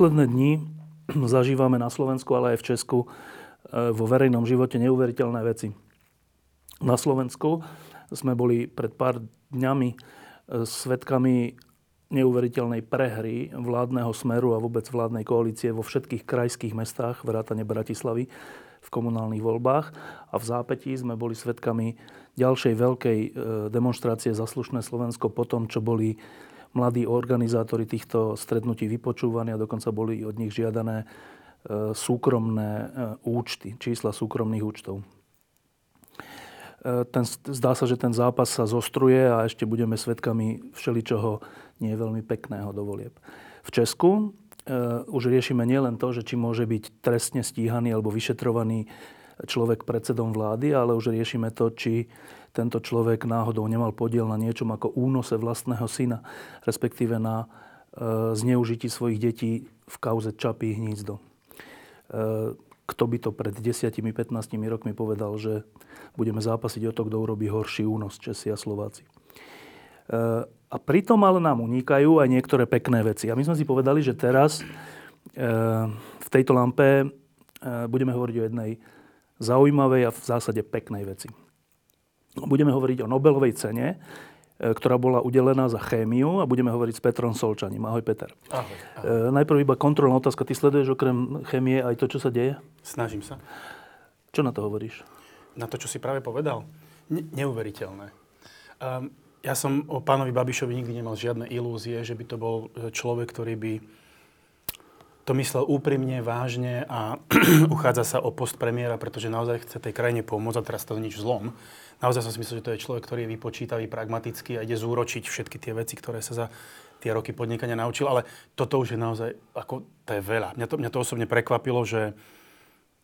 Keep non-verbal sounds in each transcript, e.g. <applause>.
Posledné dni <clears throat> zažívame na Slovensku, ale aj v Česku e, vo verejnom živote neuveriteľné veci. Na Slovensku sme boli pred pár dňami e, svetkami neuveriteľnej prehry vládneho smeru a vôbec vládnej koalície vo všetkých krajských mestách, vrátane Bratislavy, v komunálnych voľbách. A v zápätí sme boli svetkami ďalšej veľkej e, demonstrácie za Slovensko po tom, čo boli mladí organizátori týchto stretnutí vypočúvaní a dokonca boli od nich žiadané e, súkromné e, účty, čísla súkromných účtov. E, ten, zdá sa, že ten zápas sa zostruje a ešte budeme svedkami všeličoho nie veľmi pekného do volieb. V Česku už riešime nielen to, že či môže byť trestne stíhaný alebo vyšetrovaný človek predsedom vlády, ale už riešime to, či tento človek náhodou nemal podiel na niečom ako únose vlastného syna, respektíve na e, zneužití svojich detí v kauze Čapí hnízdo. E, kto by to pred 10-15 rokmi povedal, že budeme zápasiť o to, kto urobí horší únos, Česi a Slováci. E, a pritom ale nám unikajú aj niektoré pekné veci. A my sme si povedali, že teraz v tejto lampe budeme hovoriť o jednej zaujímavej a v zásade peknej veci. Budeme hovoriť o Nobelovej cene, e, ktorá bola udelená za chémiu a budeme hovoriť s Petrom Solčaním. Ahoj, Peter. Ahoj, ahoj. E, najprv iba kontrolná otázka. Ty sleduješ okrem chémie aj to, čo sa deje? Snažím sa. Čo na to hovoríš? Na to, čo si práve povedal? Ne- neuveriteľné. Um, ja som o pánovi Babišovi nikdy nemal žiadne ilúzie, že by to bol e, človek, ktorý by to myslel úprimne, vážne a <clears throat> uchádza sa o post premiéra, pretože naozaj chce tej krajine pomôcť a teraz to nič zlom naozaj som si myslel, že to je človek, ktorý je vypočítavý, pragmatický a ide zúročiť všetky tie veci, ktoré sa za tie roky podnikania naučil, ale toto už je naozaj, ako, to je veľa. Mňa to, mňa to osobne prekvapilo, že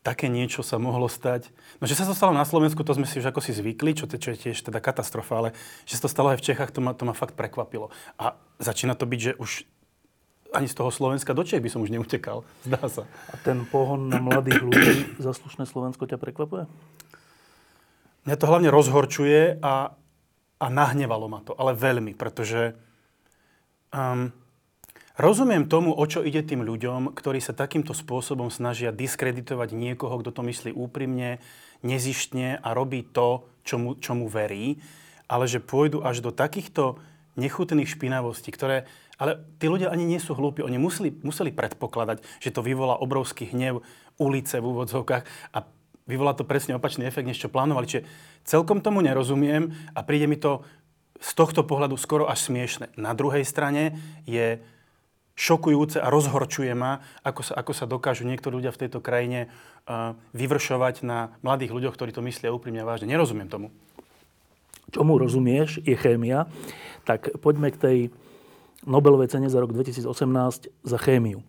také niečo sa mohlo stať. No, že sa to stalo na Slovensku, to sme si už ako si zvykli, čo, čo je tiež teda katastrofa, ale že sa to stalo aj v Čechách, to ma, to ma fakt prekvapilo. A začína to byť, že už ani z toho Slovenska do Čech by som už neutekal, zdá sa. A ten pohon na mladých ľudí <clears throat> za slušné Slovensko ťa prekvapuje? Mňa to hlavne rozhorčuje a, a nahnevalo ma to, ale veľmi, pretože um, rozumiem tomu, o čo ide tým ľuďom, ktorí sa takýmto spôsobom snažia diskreditovať niekoho, kto to myslí úprimne, nezištne a robí to, čomu, čomu verí, ale že pôjdu až do takýchto nechutných špinavostí, ktoré... Ale tí ľudia ani nie sú hlúpi. Oni museli, museli predpokladať, že to vyvolá obrovský hnev ulice v úvodzovkách a vyvolá to presne opačný efekt, než čo plánovali. Čiže celkom tomu nerozumiem a príde mi to z tohto pohľadu skoro až smiešne. Na druhej strane je šokujúce a rozhorčuje ma, ako sa, ako sa dokážu niektorí ľudia v tejto krajine uh, vyvršovať na mladých ľuďoch, ktorí to myslia úprimne vážne. Nerozumiem tomu. Čomu rozumieš, je chémia. Tak poďme k tej Nobelovej cene za rok 2018 za chémiu.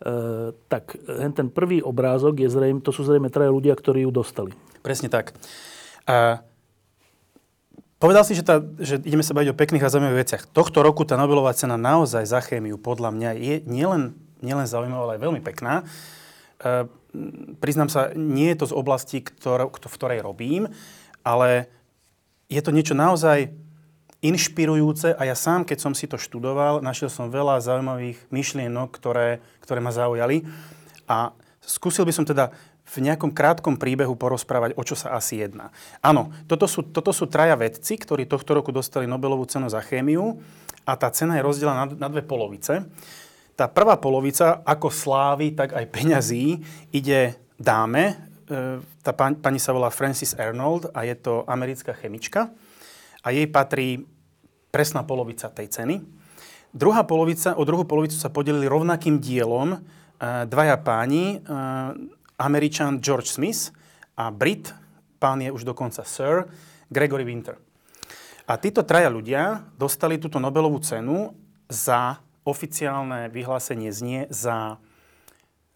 E, tak ten prvý obrázok je zrejme, to sú zrejme traje ľudia, ktorí ju dostali. Presne tak. A povedal si, že, tá, že ideme sa baviť o pekných a zaujímavých veciach. Tohto roku tá Nobelová cena naozaj za chémiu podľa mňa je nielen, nielen zaujímavá, ale aj veľmi pekná. E, priznám sa, nie je to z oblasti, ktor- v ktorej robím, ale je to niečo naozaj inšpirujúce a ja sám, keď som si to študoval, našiel som veľa zaujímavých myšlienok, ktoré, ktoré ma zaujali. A skúsil by som teda v nejakom krátkom príbehu porozprávať, o čo sa asi jedná. Áno, toto sú, toto sú traja vedci, ktorí tohto roku dostali Nobelovú cenu za chémiu a tá cena je rozdelená na, na dve polovice. Tá prvá polovica, ako slávy, tak aj peňazí, ide dáme. E, tá pani sa volá Francis Arnold a je to americká chemička a jej patrí presná polovica tej ceny. Druhá polovica, o druhú polovicu sa podelili rovnakým dielom uh, dvaja páni, uh, Američan George Smith a Brit, pán je už dokonca Sir, Gregory Winter. A títo traja ľudia dostali túto Nobelovú cenu za oficiálne vyhlásenie znie za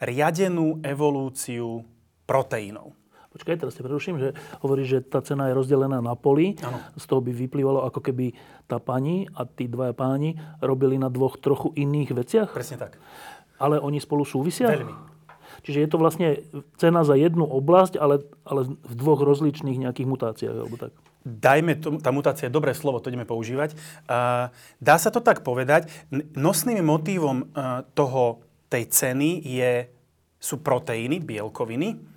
riadenú evolúciu proteínov. Počkaj, teraz te preruším, že hovorí, že tá cena je rozdelená na poli. Áno. Z toho by vyplývalo, ako keby tá pani a tí dvaja páni robili na dvoch trochu iných veciach. Presne tak. Ale oni spolu súvisia? Veľmi. Čiže je to vlastne cena za jednu oblasť, ale, ale v dvoch rozličných nejakých mutáciách, alebo tak. Dajme, to, tá mutácia je dobré slovo, to ideme používať. Uh, dá sa to tak povedať. Nosným motívom uh, toho, tej ceny je, sú proteíny, bielkoviny.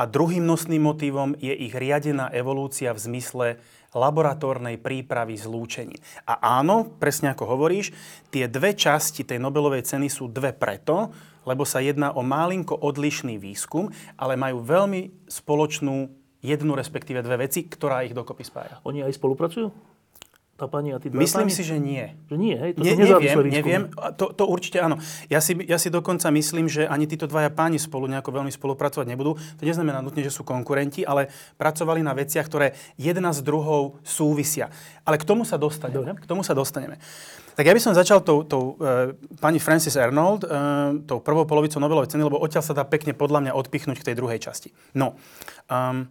A druhým nosným motívom je ich riadená evolúcia v zmysle laboratórnej prípravy zlúčení. A áno, presne ako hovoríš, tie dve časti tej Nobelovej ceny sú dve preto, lebo sa jedná o malinko odlišný výskum, ale majú veľmi spoločnú jednu, respektíve dve veci, ktorá ich dokopy spája. Oni aj spolupracujú? Tá pani a tí dva Myslím páni? si, že nie. Že nie, hej? To Ne, neviem, výskumy. neviem. To, to určite áno. Ja si, ja si dokonca myslím, že ani títo dvaja páni spolu nejako veľmi spolupracovať nebudú. To neznamená nutne, že sú konkurenti, ale pracovali na veciach, ktoré jedna s druhou súvisia. Ale k tomu sa dostaneme. Dobre. K tomu sa dostaneme. Tak ja by som začal tou, tou uh, pani Francis Arnold, uh, tou prvou polovicou Nobelovej ceny, lebo odtiaľ sa dá pekne podľa mňa odpichnúť k tej druhej časti. No, um,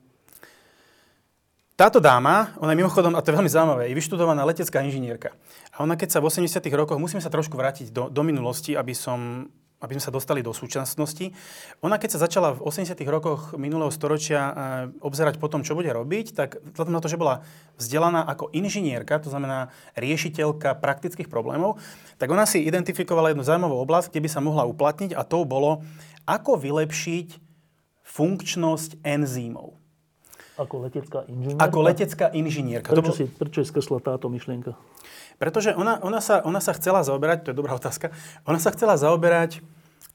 táto dáma, ona je mimochodom, a to je veľmi zaujímavé, je vyštudovaná letecká inžinierka. A ona keď sa v 80 rokoch, musíme sa trošku vrátiť do, do minulosti, aby, som, aby sme sa dostali do súčasnosti. Ona keď sa začala v 80 rokoch minulého storočia e, obzerať po tom, čo bude robiť, tak vzhľadom na to, že bola vzdelaná ako inžinierka, to znamená riešiteľka praktických problémov, tak ona si identifikovala jednu zaujímavú oblasť, kde by sa mohla uplatniť a to bolo, ako vylepšiť funkčnosť enzýmov. Ako letecká inžinierka? Ako letecká inžinierka. To Prečo, si, prečo je skresla táto myšlienka? Pretože ona, ona, sa, ona sa chcela zaoberať, to je dobrá otázka, ona sa chcela zaoberať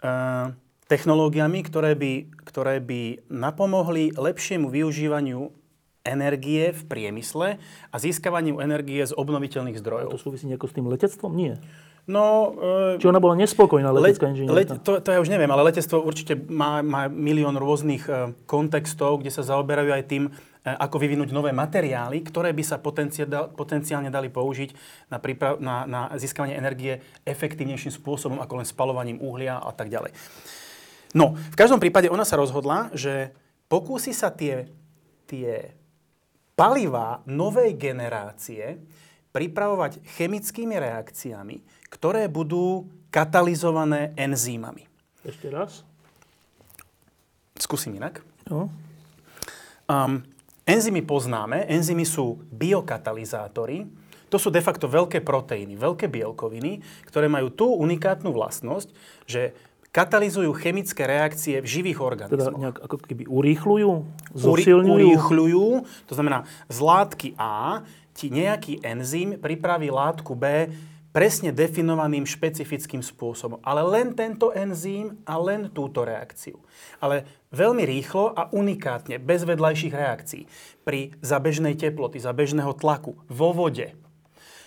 uh, technológiami, ktoré by, ktoré by napomohli lepšiemu využívaniu energie v priemysle a získavaniu energie z obnoviteľných To zdrojov. súvisí nejako s tým letectvom? Nie. No, uh, Či ona bola nespokojná Le, letecká le, inžinierka? to, to ja už neviem, ale letectvo určite má, má milión rôznych e, kontextov, kde sa zaoberajú aj tým, e, ako vyvinúť nové materiály, ktoré by sa potencia, da, potenciálne dali použiť na, príprav, na, na získavanie energie efektívnejším spôsobom, ako len spalovaním uhlia a tak ďalej. No, v každom prípade ona sa rozhodla, že pokúsi sa tie, tie palivá novej generácie pripravovať chemickými reakciami, ktoré budú katalizované enzýmami. Ešte raz? Skúsim inak. No. Um, enzymy poznáme. Enzymy sú biokatalizátory. To sú de facto veľké proteíny, veľké bielkoviny, ktoré majú tú unikátnu vlastnosť, že katalizujú chemické reakcie v živých Teda organizmoch. nejak ako keby urýchľujú, zosilňujú. urýchľujú, to znamená, z látky A ti nejaký enzym pripraví látku B presne definovaným špecifickým spôsobom. Ale len tento enzym a len túto reakciu. Ale veľmi rýchlo a unikátne, bez vedľajších reakcií. Pri za bežnej teploty, za bežného tlaku, vo vode.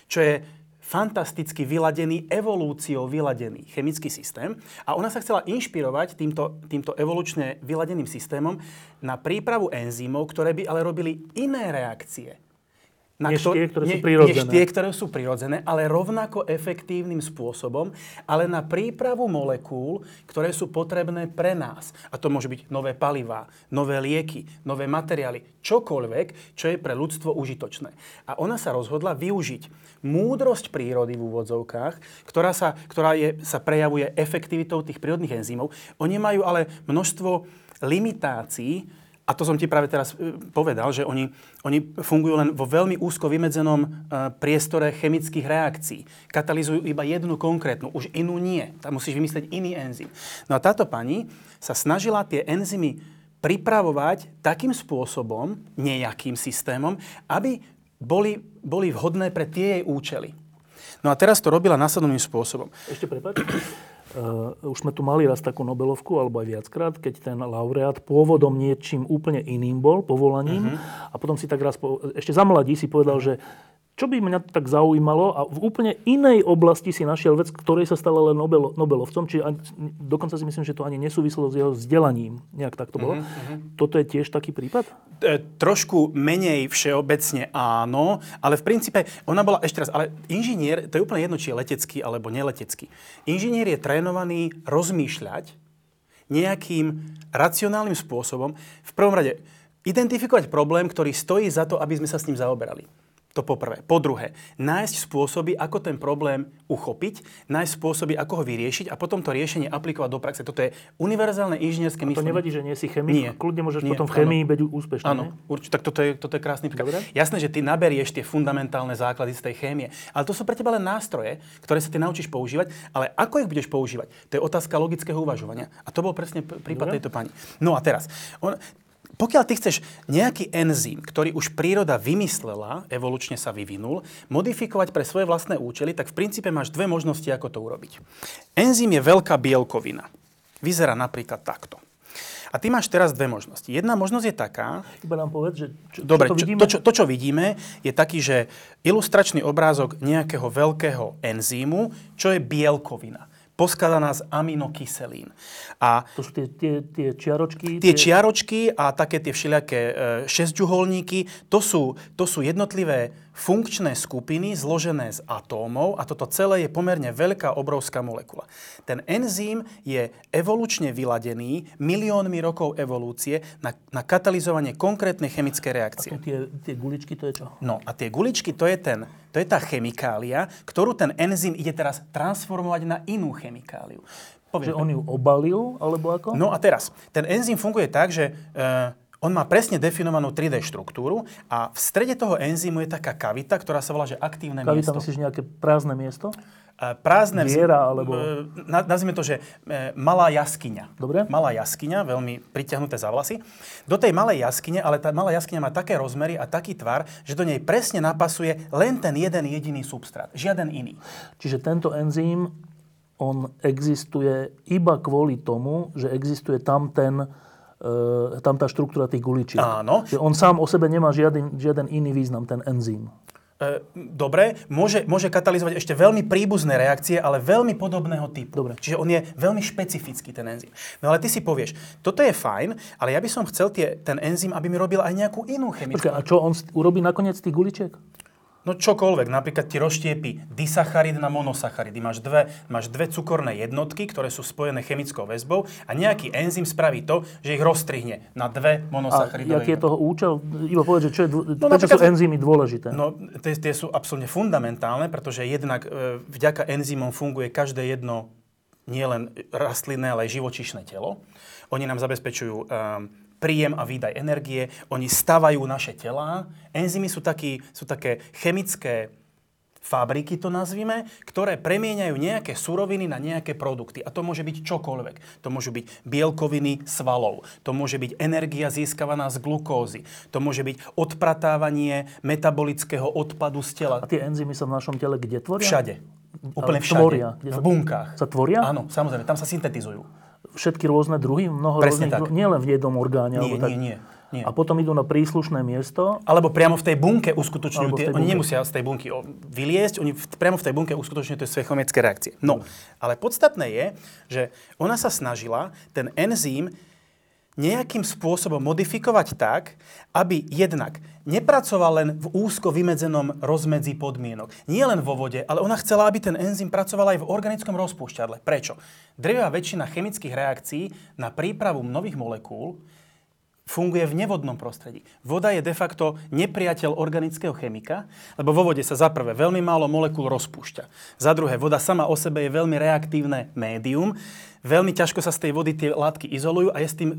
Čo je fantasticky vyladený, evolúciou vyladený chemický systém. A ona sa chcela inšpirovať týmto, týmto evolučne vyladeným systémom na prípravu enzymov, ktoré by ale robili iné reakcie. Než ktor- tie, ktoré sú ne- prirodzené. Než tie, ktoré sú prirodzené, ale rovnako efektívnym spôsobom, ale na prípravu molekúl, ktoré sú potrebné pre nás. A to môže byť nové palivá, nové lieky, nové materiály, čokoľvek, čo je pre ľudstvo užitočné. A ona sa rozhodla využiť múdrosť prírody v úvodzovkách, ktorá, sa, ktorá je, sa prejavuje efektivitou tých prírodných enzymov. Oni majú ale množstvo limitácií, a to som ti práve teraz e, povedal, že oni, oni fungujú len vo veľmi úzko vymedzenom e, priestore chemických reakcií. Katalizujú iba jednu konkrétnu, už inú nie. Tam musíš vymyslieť iný enzym. No a táto pani sa snažila tie enzymy pripravovať takým spôsobom, nejakým systémom, aby boli, boli vhodné pre tie jej účely. No a teraz to robila následným spôsobom. Ešte prepáč. Uh, už sme tu mali raz takú Nobelovku, alebo aj viackrát, keď ten laureát pôvodom niečím úplne iným bol, povolaním, Mhm. uh-huh. a potom si tak raz, po, ešte za mladí si povedal, že čo by mňa tak zaujímalo a v úplne inej oblasti si našiel vec, ktorej sa stala len Nobel, Nobelovcom, či ani, dokonca si myslím, že to ani nesúvislo s jeho vzdelaním. Nejak tak to bolo. Mm-hmm. Toto je tiež taký prípad? E, trošku menej všeobecne áno, ale v princípe ona bola, ešte raz, ale inžinier, to je úplne jedno, či je letecký alebo neletecký. Inžinier je trénovaný rozmýšľať nejakým racionálnym spôsobom. V prvom rade, identifikovať problém, ktorý stojí za to, aby sme sa s ním zaoberali. To poprvé. Po druhé, nájsť spôsoby, ako ten problém uchopiť, nájsť spôsoby, ako ho vyriešiť a potom to riešenie aplikovať do praxe. Toto je univerzálne inžinierské myslenie. To nevadí, že nie si chemik? Nie. Kľudne môžeš nie, potom v chemii byť úspešný. Áno, určite. Tak toto je, toto je krásny príklad. Jasné, že ty naberieš tie fundamentálne základy z tej chémie, ale to sú pre teba len nástroje, ktoré sa ty naučíš používať, ale ako ich budeš používať, to je otázka logického uvažovania. A to bol presne prípad Dobre. tejto pani. No a teraz, on, pokiaľ ty chceš nejaký enzym, ktorý už príroda vymyslela, evolučne sa vyvinul, modifikovať pre svoje vlastné účely, tak v princípe máš dve možnosti, ako to urobiť. Enzym je veľká bielkovina. Vyzerá napríklad takto. A ty máš teraz dve možnosti. Jedna možnosť je taká... Iba nám povedz, že čo, Dobre, čo to vidíme? To, čo, to, čo vidíme, je taký, že ilustračný obrázok nejakého veľkého enzýmu, čo je bielkovina poskladaná z aminokyselín. A to sú tie, tie, tie čiaročky? Tie, tie čiaročky a také tie všelijaké e, šesťuholníky, to sú, to sú jednotlivé funkčné skupiny zložené z atómov a toto celé je pomerne veľká, obrovská molekula. Ten enzym je evolučne vyladený miliónmi rokov evolúcie na, na katalizovanie konkrétnej chemickej reakcie. A tie, tie guličky to je čo? No a tie guličky to je, ten, to je tá chemikália, ktorú ten enzym ide teraz transformovať na inú chemikáliu. Poviem, že on ju obalil, alebo ako? No a teraz, ten enzym funguje tak, že e, on má presne definovanú 3D štruktúru a v strede toho enzymu je taká kavita, ktorá sa volá, že aktívne kavita, miesto. Kavita myslíš nejaké prázdne miesto? prázdne... Viera, alebo... nazvime to, že e, malá jaskyňa. Dobre. Malá jaskyňa, veľmi priťahnuté za vlasy. Do tej malej jaskyne, ale tá malá jaskyňa má také rozmery a taký tvar, že do nej presne napasuje len ten jeden jediný substrát. Žiaden iný. Čiže tento enzym, on existuje iba kvôli tomu, že existuje tam ten e, tam tá štruktúra tých guličiek. Áno. Že on sám o sebe nemá žiaden, žiaden iný význam, ten enzym. E, dobre, môže, môže katalizovať ešte veľmi príbuzné reakcie, ale veľmi podobného typu. Dobre. Čiže on je veľmi špecifický, ten enzym. No ale ty si povieš, toto je fajn, ale ja by som chcel tie, ten enzym, aby mi robil aj nejakú inú chemickú. Počkaj, a čo on urobí nakoniec tých guličiek? No čokoľvek, napríklad ti rozštiepi disacharid na monosacharidy. Máš dve, máš dve cukorné jednotky, ktoré sú spojené chemickou väzbou a nejaký enzym spraví to, že ich rozstrihne na dve monosacharidy. A aký je toho účel? Iba povedať, že čo je, dô... no, prečo sú enzymy dôležité? No, tie, tie sú absolútne fundamentálne, pretože jednak e, vďaka enzymom funguje každé jedno nielen rastlinné, ale aj živočišné telo. Oni nám zabezpečujú um, príjem a výdaj energie, oni stavajú naše telá. Enzymy sú, taký, sú také chemické fabriky to nazvime, ktoré premieňajú nejaké suroviny na nejaké produkty. A to môže byť čokoľvek. To môžu byť bielkoviny svalov, to môže byť energia získavaná z glukózy, to môže byť odpratávanie metabolického odpadu z tela. A tie enzymy sa v našom tele kde tvoria? Všade. Úplne všade. Tvoria. v bunkách. Sa tvoria? Áno, samozrejme, tam sa syntetizujú všetky rôzne druhy, mnoho Presne rôznych, tak. nie len v jednom orgáne. Nie, alebo nie, tak. nie. Nie. A potom idú na príslušné miesto. Alebo priamo v tej bunke uskutočňujú tie, bunke. oni nemusia z tej bunky vyliesť, oni v, priamo v tej bunke uskutočňujú tie svoje chemické reakcie. No, ale podstatné je, že ona sa snažila ten enzym nejakým spôsobom modifikovať tak, aby jednak nepracoval len v úzko vymedzenom rozmedzi podmienok. Nie len vo vode, ale ona chcela, aby ten enzym pracoval aj v organickom rozpúšťadle. Prečo? Drevá väčšina chemických reakcií na prípravu nových molekúl funguje v nevodnom prostredí. Voda je de facto nepriateľ organického chemika, lebo vo vode sa za prvé veľmi málo molekúl rozpúšťa. Za druhé, voda sama o sebe je veľmi reaktívne médium, veľmi ťažko sa z tej vody tie látky izolujú a je s tým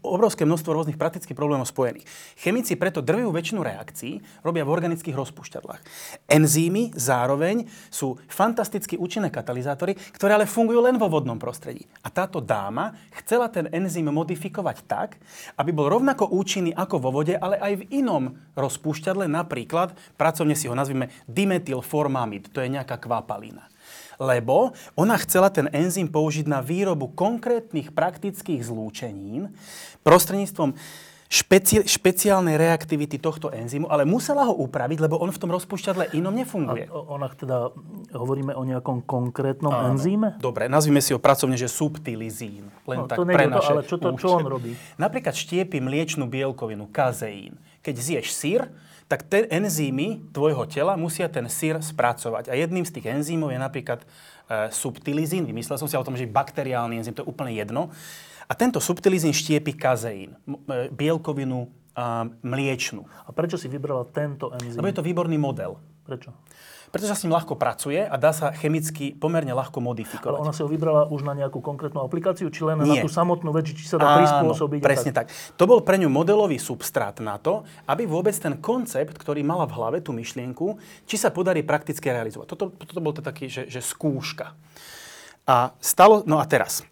obrovské množstvo rôznych praktických problémov spojených. Chemici preto drvivú väčšinu reakcií robia v organických rozpúšťadlách. Enzymy zároveň sú fantasticky účinné katalizátory, ktoré ale fungujú len vo vodnom prostredí. A táto dáma chcela ten enzym modifikovať tak, aby bol rovnako účinný ako vo vode, ale aj v inom rozpúšťadle, napríklad, pracovne si ho nazvime dimethylformamid, to je nejaká kvapalina lebo ona chcela ten enzym použiť na výrobu konkrétnych praktických zlúčenín prostredníctvom špeci- špeciálnej reaktivity tohto enzymu, ale musela ho upraviť, lebo on v tom rozpúšťadle inom nefunguje. A ona teda, hovoríme o nejakom konkrétnom Áno. enzyme? Dobre, nazvime si ho pracovne, že subtilizín. Len No, tak to pre nejde to, naše ale čo to- čo on robí? Napríklad štiepi mliečnú bielkovinu, kazeín. Keď zješ sír, tak tie enzymy tvojho tela musia ten sír spracovať. A jedným z tých enzymov je napríklad e, subtilizín. Vymyslel som si o tom, že bakteriálny enzym, to je úplne jedno. A tento subtilizín štiepi kazeín, e, bielkovinu a, mliečnú. A prečo si vybrala tento enzym? Lebo je to výborný model. Prečo? Pretože sa s ním ľahko pracuje a dá sa chemicky pomerne ľahko Ale modifikovať. ona si ho vybrala už na nejakú konkrétnu aplikáciu, či len Nie. na tú samotnú vec, či sa dá prispôsobiť? a presne tak. To bol pre ňu modelový substrát na to, aby vôbec ten koncept, ktorý mala v hlave, tú myšlienku, či sa podarí prakticky realizovať. Toto, toto bol to taký, že, že skúška. A stalo, no a teraz.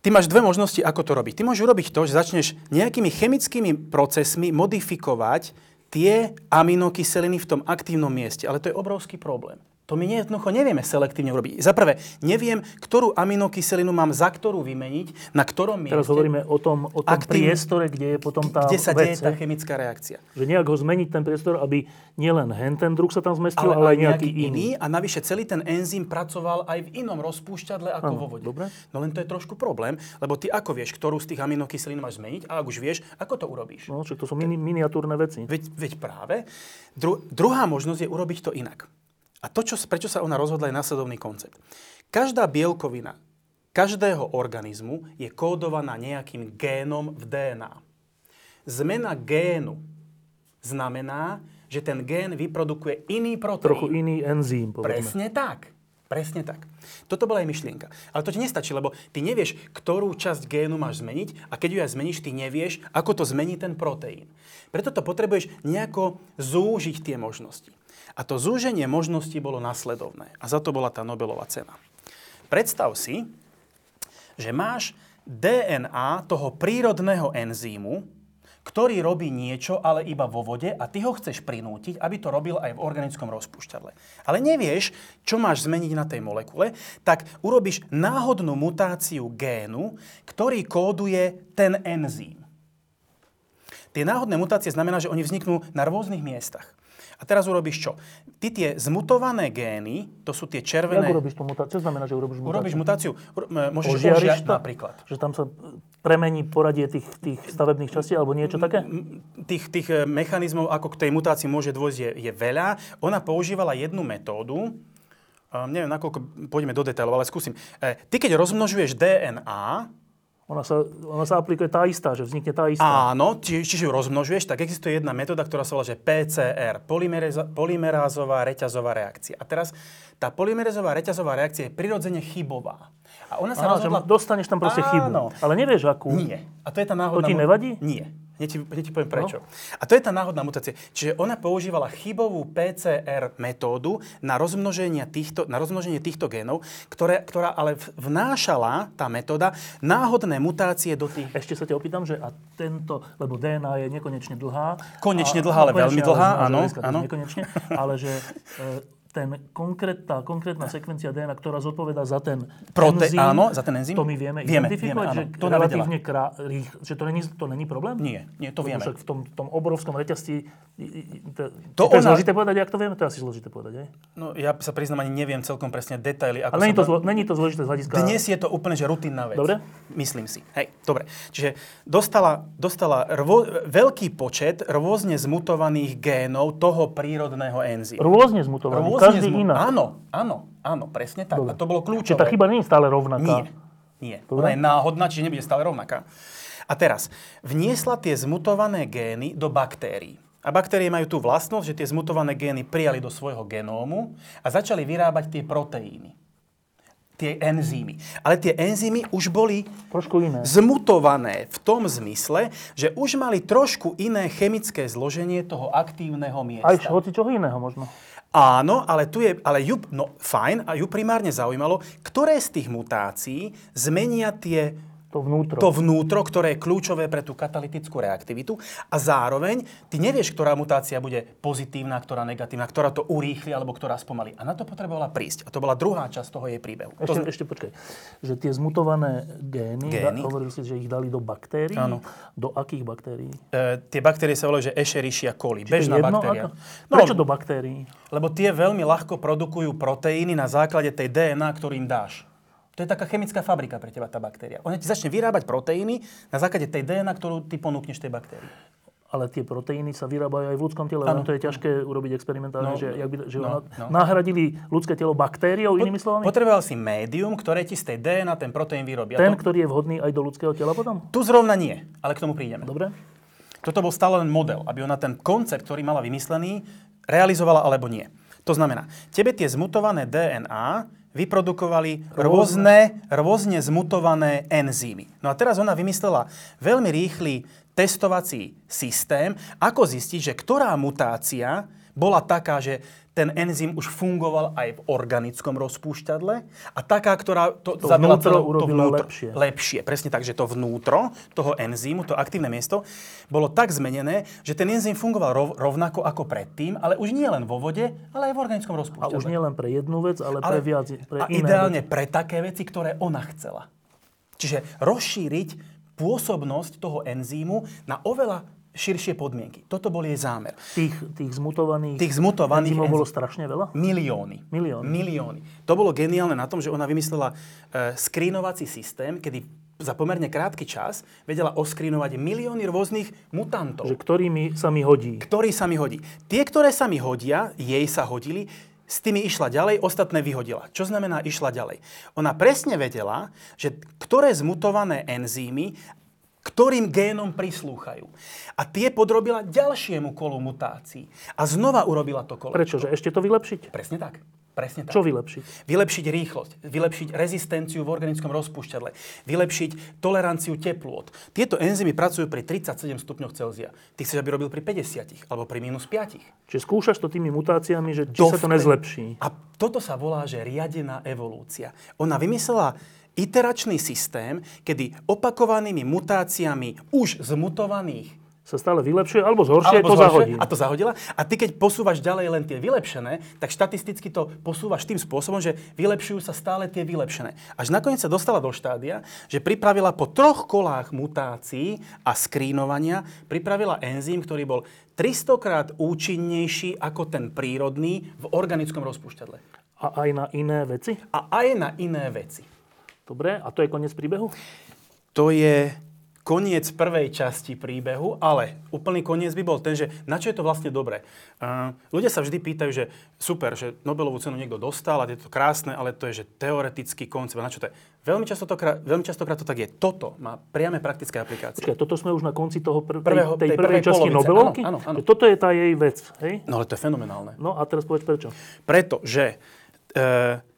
Ty máš dve možnosti, ako to robiť. Ty môžeš urobiť to, že začneš nejakými chemickými procesmi modifikovať tie aminokyseliny v tom aktívnom mieste. Ale to je obrovský problém. To my jednoducho nevieme selektívne urobiť. Za prvé, neviem, ktorú aminokyselinu mám za ktorú vymeniť, na ktorom mieste. Teraz hovoríme o tom, o tom Aktív- priestore, kde je potom tá kde sa vec. deje tá chemická reakcia. Že nejak ho zmeniť ten priestor, aby nielen hen ten druh sa tam zmestil, Ale, ale, aj aj nejaký iný. A navyše celý ten enzym pracoval aj v inom rozpúšťadle ako Áno, vo vode. dobre. No len to je trošku problém, lebo ty ako vieš, ktorú z tých aminokyselín máš zmeniť a ak už vieš, ako to urobíš. No, to sú mini, miniatúrne veci. Veď, veď práve. Dru, druhá možnosť je urobiť to inak. A to, čo, prečo sa ona rozhodla, je následovný koncept. Každá bielkovina každého organizmu je kódovaná nejakým génom v DNA. Zmena génu znamená, že ten gén vyprodukuje iný proteín. Trochu iný enzym, povedzme. Presne tak. Presne tak. Toto bola aj myšlienka. Ale to ti nestačí, lebo ty nevieš, ktorú časť génu máš zmeniť a keď ju aj zmeníš, ty nevieš, ako to zmení ten proteín. Preto to potrebuješ nejako zúžiť tie možnosti. A to zúženie možností bolo nasledovné. A za to bola tá Nobelová cena. Predstav si, že máš DNA toho prírodného enzýmu, ktorý robí niečo, ale iba vo vode a ty ho chceš prinútiť, aby to robil aj v organickom rozpúšťadle. Ale nevieš, čo máš zmeniť na tej molekule, tak urobíš náhodnú mutáciu génu, ktorý kóduje ten enzým. Tie náhodné mutácie znamená, že oni vzniknú na rôznych miestach. A teraz urobíš čo? Ty tie zmutované gény, to sú tie červené... urobíš tú mutáciu? Čo znamená, že urobíš mutáciu? Urobíš mutáciu, ur- môžeš to? napríklad. Že tam sa premení poradie tých, tých stavebných častí alebo niečo také? Tých, tých e, mechanizmov, ako k tej mutácii môže dôjsť, je, je veľa. Ona používala jednu metódu, um, neviem, nakoľko pôjdeme do detailov, ale skúsim. E, ty, keď rozmnožuješ DNA, Ona sa, ona sa aplikuje tá istá, že vznikne tá istá. Áno, či, čiže ju rozmnožuješ, tak existuje jedna metóda, ktorá sa volá, že PCR, polymerázová reťazová reakcia. A teraz tá polymerázová reťazová reakcia je prirodzene chybová. A ona sa že rozhodla... dostaneš tam proste chybu. Áno. Ale nevieš akú. Nie. A to je tá náhodná... ti mu- nevadí? Nie. Hneď ti, hneď ti poviem prečo. A to je tá náhodná mutácia. Čiže ona používala chybovú PCR metódu na rozmnoženie týchto, na rozmnoženie týchto génov, ktoré, ktorá ale vnášala, tá metóda, náhodné mutácie do tých... Ešte sa ťa opýtam, že a tento, lebo DNA je nekonečne dlhá. Konečne a- dlhá, ale konečne, veľmi dlhá, áno, áno. Nekonečne, ale že e, <laughs> ten konkrét, tá konkrétna sekvencia DNA, ktorá zodpoveda za ten Prote- enzym, áno, za ten enzym. to my vieme, Vieme, identifikovať, vieme, že áno. To ona relatívne krá, rých, že to není, to není problém? Nie, nie, to Lebo vieme. Však v tom, tom obrovskom reťazci, to, To to je ona- zložité povedať, jak to vieme? To je asi zložité povedať, aj? No, ja sa priznám, ani neviem celkom presne detaily. Ako Ale není to, zlo, není to zložité z hľadiska... Dnes je to úplne že rutinná vec. Dobre. Myslím si. Hej, dobre. Čiže dostala, dostala rvo, veľký počet rôzne zmutovaných génov toho prírodného enzymu. Rôzne zmutovaný, každý zmu- inak. Áno, áno, áno, presne tak. Dobre. A to bolo Čiže kľúčové. tá chyba nie je stále rovnaká. Nie, nie. Dobre. Ona je náhodná, čiže nebude stále rovnaká. A teraz, vniesla tie zmutované gény do baktérií. A baktérie majú tú vlastnosť, že tie zmutované gény prijali do svojho genómu a začali vyrábať tie proteíny. Tie enzymy. Ale tie enzymy už boli Trošku iné. zmutované v tom zmysle, že už mali trošku iné chemické zloženie toho aktívneho miesta. Aj hoci čoho iného možno. Áno, ale tu je, ale ju, no fajn, a ju primárne zaujímalo, ktoré z tých mutácií zmenia tie To vnútro. To vnútro, ktoré je kľúčové pre tú katalytickú reaktivitu a zároveň ty nevieš, ktorá mutácia bude pozitívna, ktorá negatívna, ktorá to urýchli alebo ktorá spomalí. A na to potrebovala prísť. A to bola druhá časť toho jej príbehu. Ešte, to... ešte počkaj. Že tie zmutované gény, Gény. Da, hovorili si, že ich dali do baktérií. Áno. Do akých baktérií? E, tie baktérie sa volajú, že Escherichia coli, je bežná jedno, baktéria. ako? Prečo do baktérií? Lebo tie veľmi ľahko produkujú proteíny na základe tej DNA, ktorú im dáš. To je taká chemická fabrika pre teba, tá baktéria. Ona ti začne vyrábať proteíny na základe tej DNA, ktorú ty ponúkneš tej baktérii. Ale tie proteíny sa vyrábajú aj v ľudskom tele, len to je ťažké urobiť experimentálne, No, že, jak by, že no, no. nahradili ľudské telo baktériou, inými slovami? Potreboval si médium, ktoré ti z tej DNA ten proteín vyrobí. A Ten, to, ktorý je vhodný aj do ľudského tela potom? tu zrovna nie, ale k tomu prídeme. Dobre? Toto bol stále len model, aby ona ten koncept, ktorý mala vymyslený, realizovala alebo nie. To znamená, tebe tie zmutované DNA vyprodukovali rôzne, rôzne zmutované enzymy. No a teraz ona vymyslela veľmi rýchly testovací systém, ako zistiť, že ktorá mutácia bola taká, že ten enzym už fungoval aj v organickom rozpúšťadle a taká, ktorá to, To zabila vnútro urobila lepšie. lepšie. Presne tak, že to vnútro toho enzymu, to aktívne miesto, bolo tak zmenené, že ten enzym fungoval rov, rovnako ako predtým, ale už nie len vo vode, ale aj v organickom A rozpúšťadle. už nie len pre jednu vec, ale, pre viac, pre a iné ideálne veci. pre také veci, ktoré ona chcela. Čiže rozšíriť pôsobnosť toho enzýmu na oveľa širšie podmienky. Toto bol jej zámer. Tých, tých zmutovaných, Tých zmutovaných enzymov enzy- bolo strašne veľa? Milióny. Milióny. Milióny. To bolo geniálne na tom, že ona vymyslela e, skrínovací systém, kedy za pomerne krátky čas vedela oskrínovať milióny rôznych mutantov, Že ktorými sa mi hodí. ktorí sa mi hodí. Tie, ktoré sa mi hodia, jej sa hodili, s tými išla ďalej, ostatné vyhodila. Čo znamená išla ďalej? Ona presne vedela, že ktoré zmutované enzymy ktorým génom prislúchajú. A tie podrobila ďalšiemu kolu mutácií. A znova urobila to kolo. Prečo? Že ešte to vylepšiť? Presne tak. Presne tak. Čo vylepšiť? Vylepšiť rýchlosť, vylepšiť rezistenciu v organickom rozpúšťadle, vylepšiť toleranciu teplôt. Tieto enzymy pracujú pri 37 stupňoch Celzia. Ty chceš, aby robil pri 50 alebo pri minus 5. Čiže skúšaš to tými mutáciami, že či sa to Dovtedy. nezlepší. A toto sa volá, že riadená evolúcia. Ona vymyslela iteračný systém, kedy opakovanými mutáciami už zmutovaných Sa stále vylepšuje, alebo zhoršuje, alebo to zahodí. A to zahodila. A ty keď posúvaš ďalej len tie vylepšené, tak štatisticky to posúvaš tým spôsobom, že vylepšujú sa stále tie vylepšené. Až nakoniec sa dostala do štádia, že pripravila po troch kolách mutácií a skrínovania, pripravila enzym, ktorý bol 300 krát účinnejší ako ten prírodný v organickom rozpúšťadle. A aj na iné veci? A aj na iné veci. Dobre, a to je koniec príbehu? To je koniec prvej časti príbehu, ale úplný koniec by bol ten, že na čo je to vlastne dobré. Uh, ľudia sa vždy pýtajú, že super, že Nobelovú cenu niekto dostal a je to krásne, ale to je že teoretický koncept. Na čo to je? Veľmi, častokrát, veľmi častokrát to tak je. Toto má priame praktické aplikácie. Počkaj, toto sme už na konci toho pr- Prvého- tej, tej tej prvej prvej časti polovice. Nobelovky? Áno, áno, áno. Že Toto je tá jej vec, hej? No ale to je fenomenálne. No a teraz povedz prečo. Pretože e,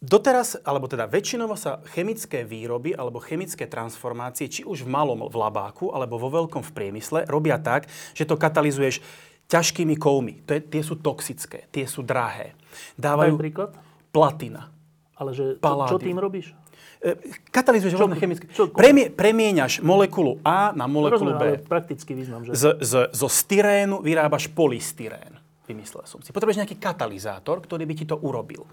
doteraz, alebo teda väčšinovo sa chemické výroby alebo chemické transformácie, či už v malom v labáku alebo vo veľkom v priemysle, robia tak, že to katalizuješ ťažkými kovmi. To je, tie sú toxické, tie sú drahé. Daj Dávajú príklad. platina. Ale že, čo, čo Paládium. tým robíš? E, katalizuješ rôzne chemické... čo- Premie, premieňaš molekulu A na molekulu Rozumiem, B. praktický význam, že... Z, z, zo styrénu vyrábaš polystyrén. Vymyslel som si. Potrebuješ nejaký katalizátor, ktorý by ti to urobil.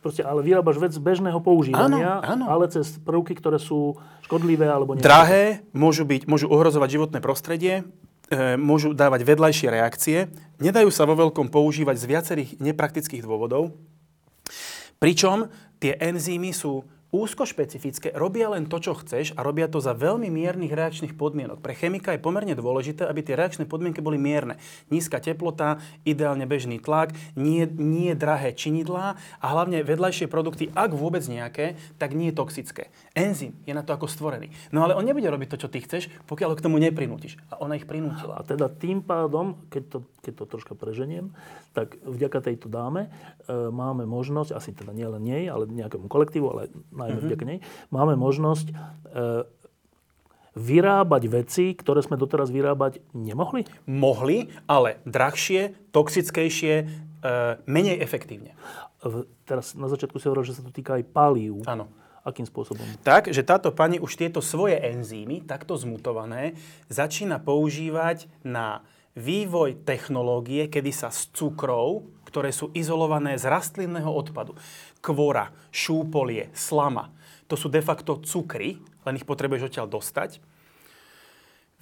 Proste, ale vyrábaš vec bežného používania, Áno, áno. ale cez prvky, ktoré sú škodlivé alebo nie. Drahé, môžu, byť, môžu ohrozovať životné prostredie, e, môžu dávať vedľajšie reakcie, nedajú sa vo veľkom používať z viacerých nepraktických dôvodov, pričom tie enzymy sú úzko špecifické, robia len to, čo chceš a robia to za veľmi miernych reakčných podmienok. Pre chemika je pomerne dôležité, aby tie reakčné podmienky boli mierne. Nízka teplota, ideálne bežný tlak, nie, nie drahé činidlá a hlavne vedľajšie produkty, ak vôbec nejaké, tak nie toxické. Enzym je na to ako stvorený. No ale on nebude robiť to, čo ty chceš, pokiaľ ho k tomu neprinútiš. A ona ich A prinútila. teda tým pádom, keď to, keď to troška preženiem, tak vďaka tejto dáme e, máme možnosť, asi teda nie len nej, ale nejakému kolektívu, ale najmä mm-hmm. vďaka nej, máme možnosť e, vyrábať veci, ktoré sme doteraz vyrábať nemohli? Mohli, ale drahšie, toxickejšie, e, menej efektívne. Teraz na začiatku si hovoril, že sa to týka aj palív. Áno. Akým spôsobom? Tak, že táto pani už tieto svoje enzymy, takto zmutované, začína používať na vývoj technológie, kedy sa z cukrov, ktoré sú izolované z rastlinného odpadu, kvora, šúpolie, slama, to sú de facto cukry, len ich potrebuješ odtiaľ dostať,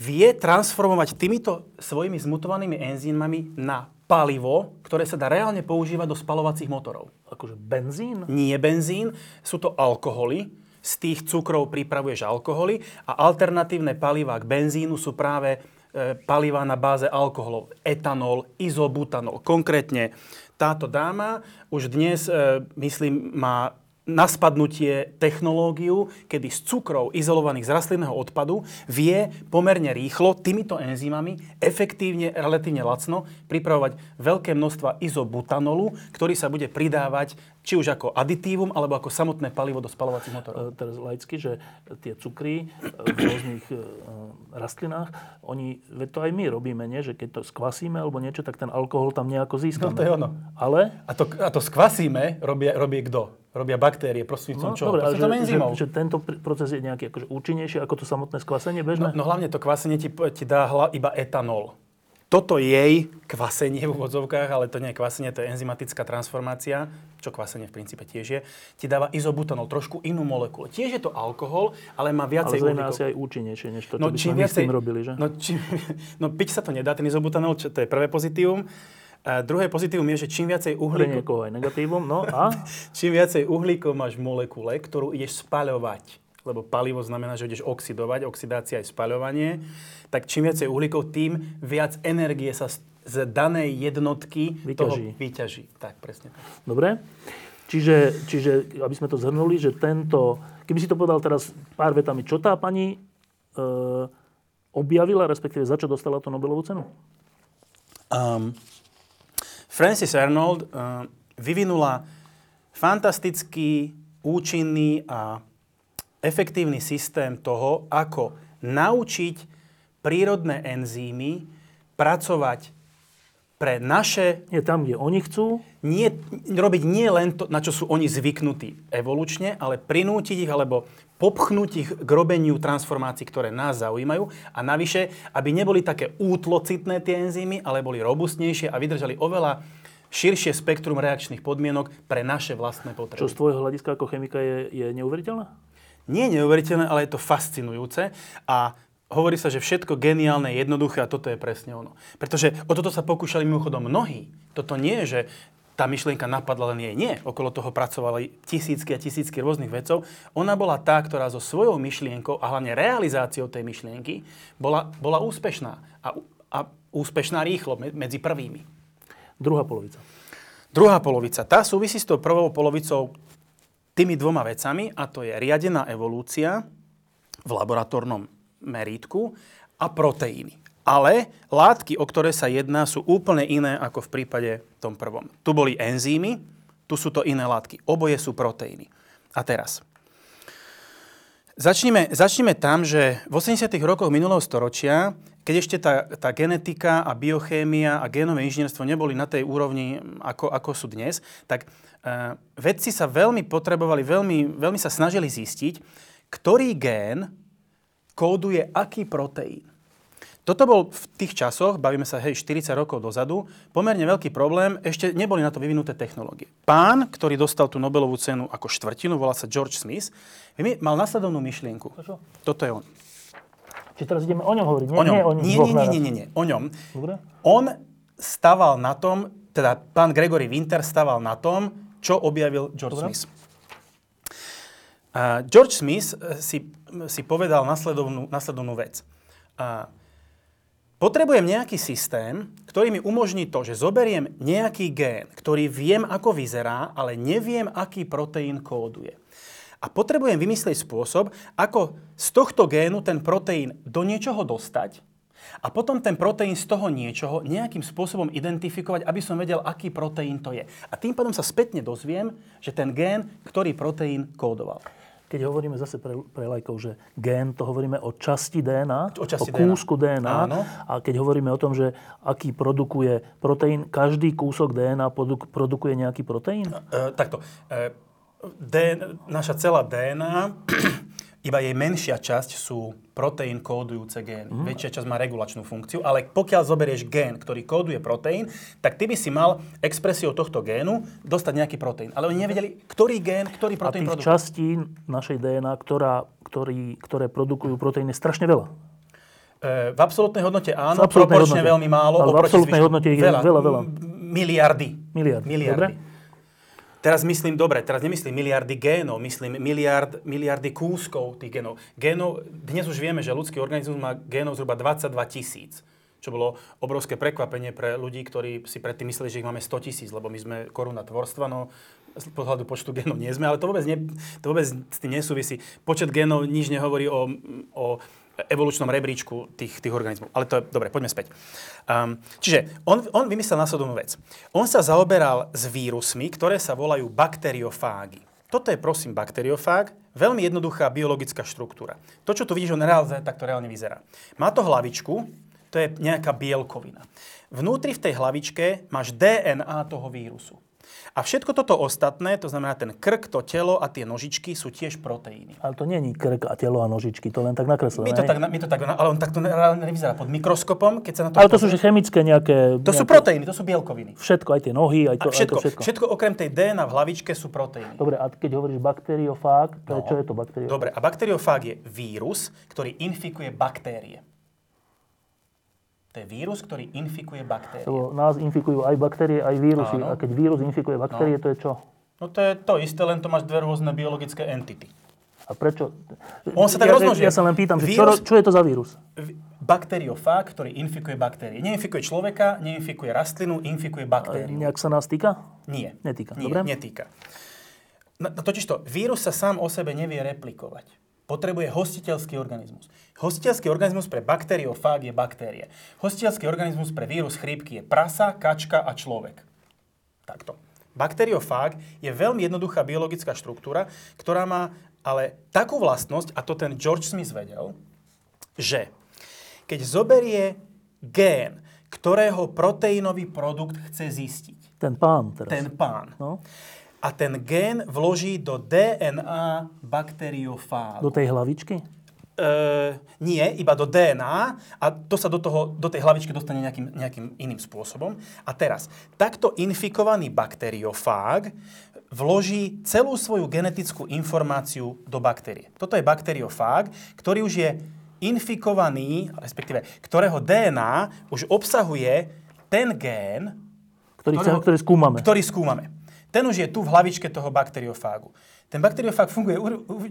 vie transformovať týmito svojimi zmutovanými enzymami na palivo, ktoré sa dá reálne používať do spalovacích motorov. Akože benzín? Nie benzín, sú to alkoholy. Z tých cukrov pripravuješ alkoholy a alternatívne palivá k benzínu sú práve e, palivá na báze alkoholov. Etanol, izobutanol. Konkrétne táto dáma už dnes, e, myslím, má na spadnutie technológiu, kedy z cukrov izolovaných z rastlinného odpadu vie pomerne rýchlo týmito enzymami efektívne, relatívne lacno pripravovať veľké množstva izobutanolu, ktorý sa bude pridávať či už ako aditívum, alebo ako samotné palivo do spalovacích motorov. E, teraz laicky, že tie cukry e, v rôznych e, rastlinách, oni, veď to aj my robíme, nie? že keď to skvasíme alebo niečo, tak ten alkohol tam nejako získame. No to je ono. Ale? A to, a to skvasíme robí, robí kto? Robia baktérie prostredníctvom no, čo? Dobre, že, že, že, tento proces je nejaký akože účinnejší ako to samotné skvasenie bežné? No, no hlavne to kvasenie ti, ti dá hla, iba etanol toto jej kvasenie v úvodzovkách, ale to nie je kvasenie, to je enzymatická transformácia, čo kvasenie v princípe tiež je, ti dáva izobutanol, trošku inú molekulu. Tiež je to alkohol, ale má viacej Ale asi aj účinnejšie, než to, čo no, by sme viacej, s tým robili, že? No, čím, <laughs> no piť sa to nedá, ten izobutanol, čo, to je prvé pozitívum. A druhé pozitívum je, že čím viacej uhlíkov... Pre negatívum, no a? <laughs> čím viacej uhlíkov máš v molekule, ktorú ideš spaľovať, lebo palivo znamená, že ideš oxidovať, oxidácia je spaľovanie, tak čím viacej uhlíkov, tým viac energie sa z danej jednotky vyťaží. toho vyťaží. Tak, presne tak. Dobre. Čiže, čiže, aby sme to zhrnuli, že tento, keby si to povedal teraz pár vetami, čo tá pani e, objavila, respektíve za čo dostala tú Nobelovú cenu? Um, Francis Arnold uh, vyvinula fantastický, účinný a efektívny systém toho, ako naučiť prírodné enzymy pracovať pre naše... Nie tam, kde oni chcú? Nie, robiť nie len to, na čo sú oni zvyknutí evolučne, ale prinútiť ich alebo popchnúť ich k robeniu transformácií, ktoré nás zaujímajú a navyše, aby neboli také útlocitné tie enzymy, ale boli robustnejšie a vydržali oveľa širšie spektrum reakčných podmienok pre naše vlastné potreby. Čo z tvojho hľadiska ako chemika je, je neuveriteľné? nie je neuveriteľné, ale je to fascinujúce a hovorí sa, že všetko geniálne je jednoduché a toto je presne ono. Pretože o toto sa pokúšali mimochodom mnohí. Toto nie je, že tá myšlienka napadla len jej. Nie. Okolo toho pracovali tisícky a tisícky rôznych vecov. Ona bola tá, ktorá so svojou myšlienkou a hlavne realizáciou tej myšlienky bola, bola úspešná. A, a úspešná rýchlo medzi prvými. Druhá polovica. Druhá polovica. Tá súvisí s tou prvou polovicou tými dvoma vecami, a to je riadená evolúcia v laboratórnom merítku a proteíny. Ale látky, o ktoré sa jedná, sú úplne iné ako v prípade tom prvom. Tu boli enzymy, tu sú to iné látky. Oboje sú proteíny. A teraz. Začnime, začnime tam, že v 80. rokoch minulého storočia, keď ešte tá, tá genetika a biochémia a génové inžinierstvo neboli na tej úrovni, ako, ako sú dnes, tak uh, vedci sa veľmi potrebovali, veľmi, veľmi sa snažili zistiť, ktorý gén kóduje aký proteín. Toto bol v tých časoch, bavíme sa hej 40 rokov dozadu, pomerne veľký problém, ešte neboli na to vyvinuté technológie. Pán, ktorý dostal tú Nobelovú cenu ako štvrtinu, volá sa George Smith, mal nasledovnú myšlienku. Toto je on. Čiže teraz ideme o ňom hovoriť, nie o ňom. nie o ňom. Nie, nie, nie, nie, nie, o ňom. Dobre. On staval na tom, teda pán Gregory Winter staval na tom, čo objavil George Dobre. Smith. Uh, George Smith eh, si, si povedal nasledovnú, nasledovnú vec. Uh, Potrebujem nejaký systém, ktorý mi umožní to, že zoberiem nejaký gén, ktorý viem, ako vyzerá, ale neviem, aký proteín kóduje. A potrebujem vymyslieť spôsob, ako z tohto génu ten proteín do niečoho dostať a potom ten proteín z toho niečoho nejakým spôsobom identifikovať, aby som vedel, aký proteín to je. A tým pádom sa spätne dozviem, že ten gén, ktorý proteín kódoval keď hovoríme zase pre, pre lajkov, že gén, to hovoríme o časti DNA, o, časti o kúsku DNA. DNA. Áno. A keď hovoríme o tom, že aký produkuje proteín, každý kúsok DNA produk, produkuje nejaký proteín? E, takto. E, DN, naša celá DNA, iba jej menšia časť sú proteín kódujúce gén. Mm. Väčšia časť má regulačnú funkciu, ale pokiaľ zoberieš gén, ktorý kóduje proteín, tak ty by si mal expresiou tohto génu dostať nejaký proteín. Ale oni nevedeli, ktorý gén, ktorý proteín produkuje. A tých produkuje. častí našej DNA, ktorá, ktorý, ktoré produkujú proteín, je strašne veľa. E, v absolútnej hodnote áno, absolútnej proporčne hodnote. veľmi málo. Ale v absolútnej hodnote ich je veľa, veľa. veľa. Miliardy. Miliardy. Miliardy. Dobre? Teraz myslím, dobre, teraz nemyslím miliardy génov, myslím miliard, miliardy kúskov tých génov. génov. Dnes už vieme, že ľudský organizmus má génov zhruba 22 tisíc čo bolo obrovské prekvapenie pre ľudí, ktorí si predtým mysleli, že ich máme 100 tisíc, lebo my sme koruna tvorstva, no z pohľadu počtu génov nie sme, ale to vôbec, nie, to vôbec s tým nesúvisí. Počet génov nič nehovorí o, o evolučnom rebríčku tých, tých organizmov. Ale to je, dobre, poďme späť. Um, čiže on, on vymyslel následovnú vec. On sa zaoberal s vírusmi, ktoré sa volajú bakteriofágy. Toto je, prosím, bakteriofág, veľmi jednoduchá biologická štruktúra. To, čo tu vidíš, on reálne, tak to reálne vyzerá. Má to hlavičku, to je nejaká bielkovina. Vnútri v tej hlavičke máš DNA toho vírusu. A všetko toto ostatné, to znamená ten krk, to telo a tie nožičky sú tiež proteíny. Ale to je krk a telo a nožičky, to len tak nakreslené. My to tak, my to tak, ale on takto nevyzerá pod mikroskopom, keď sa na to... Ale to pozrie. sú že chemické nejaké... To nejaké... sú proteíny, to sú bielkoviny. Všetko, aj tie nohy, aj to, všetko, aj to všetko. Všetko okrem tej DNA v hlavičke sú proteíny. Dobre, a keď hovoríš bakteriofág, to no. je, čo je to bakteriofág? Dobre, a bakteriofág je vírus, ktorý infikuje baktérie. To je vírus, ktorý infikuje baktérie. Lebo nás infikujú aj baktérie, aj vírusy. Áno. A keď vírus infikuje baktérie, no. to je čo? No to je to isté, len to máš dve rôzne biologické entity. A prečo? On sa tak ja, rozmnoží. Ja sa len pýtam, vírus, čo, čo je to za vírus? Bakteriofág, ktorý infikuje baktérie. Neinfikuje človeka, neinfikuje rastlinu, infikuje baktériu. A nejak sa nás týka? Nie. Netýka. Nie, Dobre? netýka. No, no totižto, vírus sa sám o sebe nevie replikovať potrebuje hostiteľský organizmus. Hostiteľský organizmus pre bakteriofág je baktérie. Hostiteľský organizmus pre vírus chrípky je prasa, kačka a človek. Takto. Bakteriofág je veľmi jednoduchá biologická štruktúra, ktorá má ale takú vlastnosť, a to ten George Smith vedel, že keď zoberie gén, ktorého proteínový produkt chce zistiť. Ten pán teraz. Ten pán. No a ten gen vloží do DNA bakteriofágu. Do tej hlavičky? Uh, nie, iba do DNA a to sa do, toho, do tej hlavičky dostane nejakým, nejakým iným spôsobom. A teraz, takto infikovaný bakteriofág vloží celú svoju genetickú informáciu do baktérie. Toto je bakteriofág, ktorý už je infikovaný, respektíve ktorého DNA už obsahuje ten gén, ktorý, ktorého, ktorý skúmame. Ktorý skúmame. Ten už je tu v hlavičke toho bakteriofágu. Ten bakteriofág funguje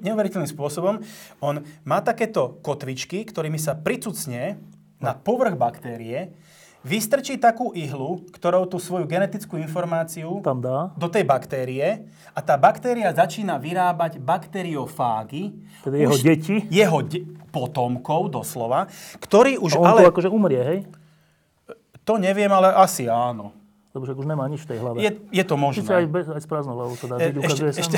neuveriteľným spôsobom. On má takéto kotvičky, ktorými sa pricucne na povrch baktérie, vystrčí takú ihlu, ktorou tú svoju genetickú informáciu Tam dá. do tej baktérie a tá baktéria začína vyrábať bakteriofágy. Teda jeho deti? Jeho de- potomkov, doslova, ktorí už on ale... to akože umrie, hej? To neviem, ale asi áno lebo však už nemá nič v tej hlave. Je, je to možné. Aj, bez, aj s prázdnou hlavou sa dá e, ukazuje ešte, ešte,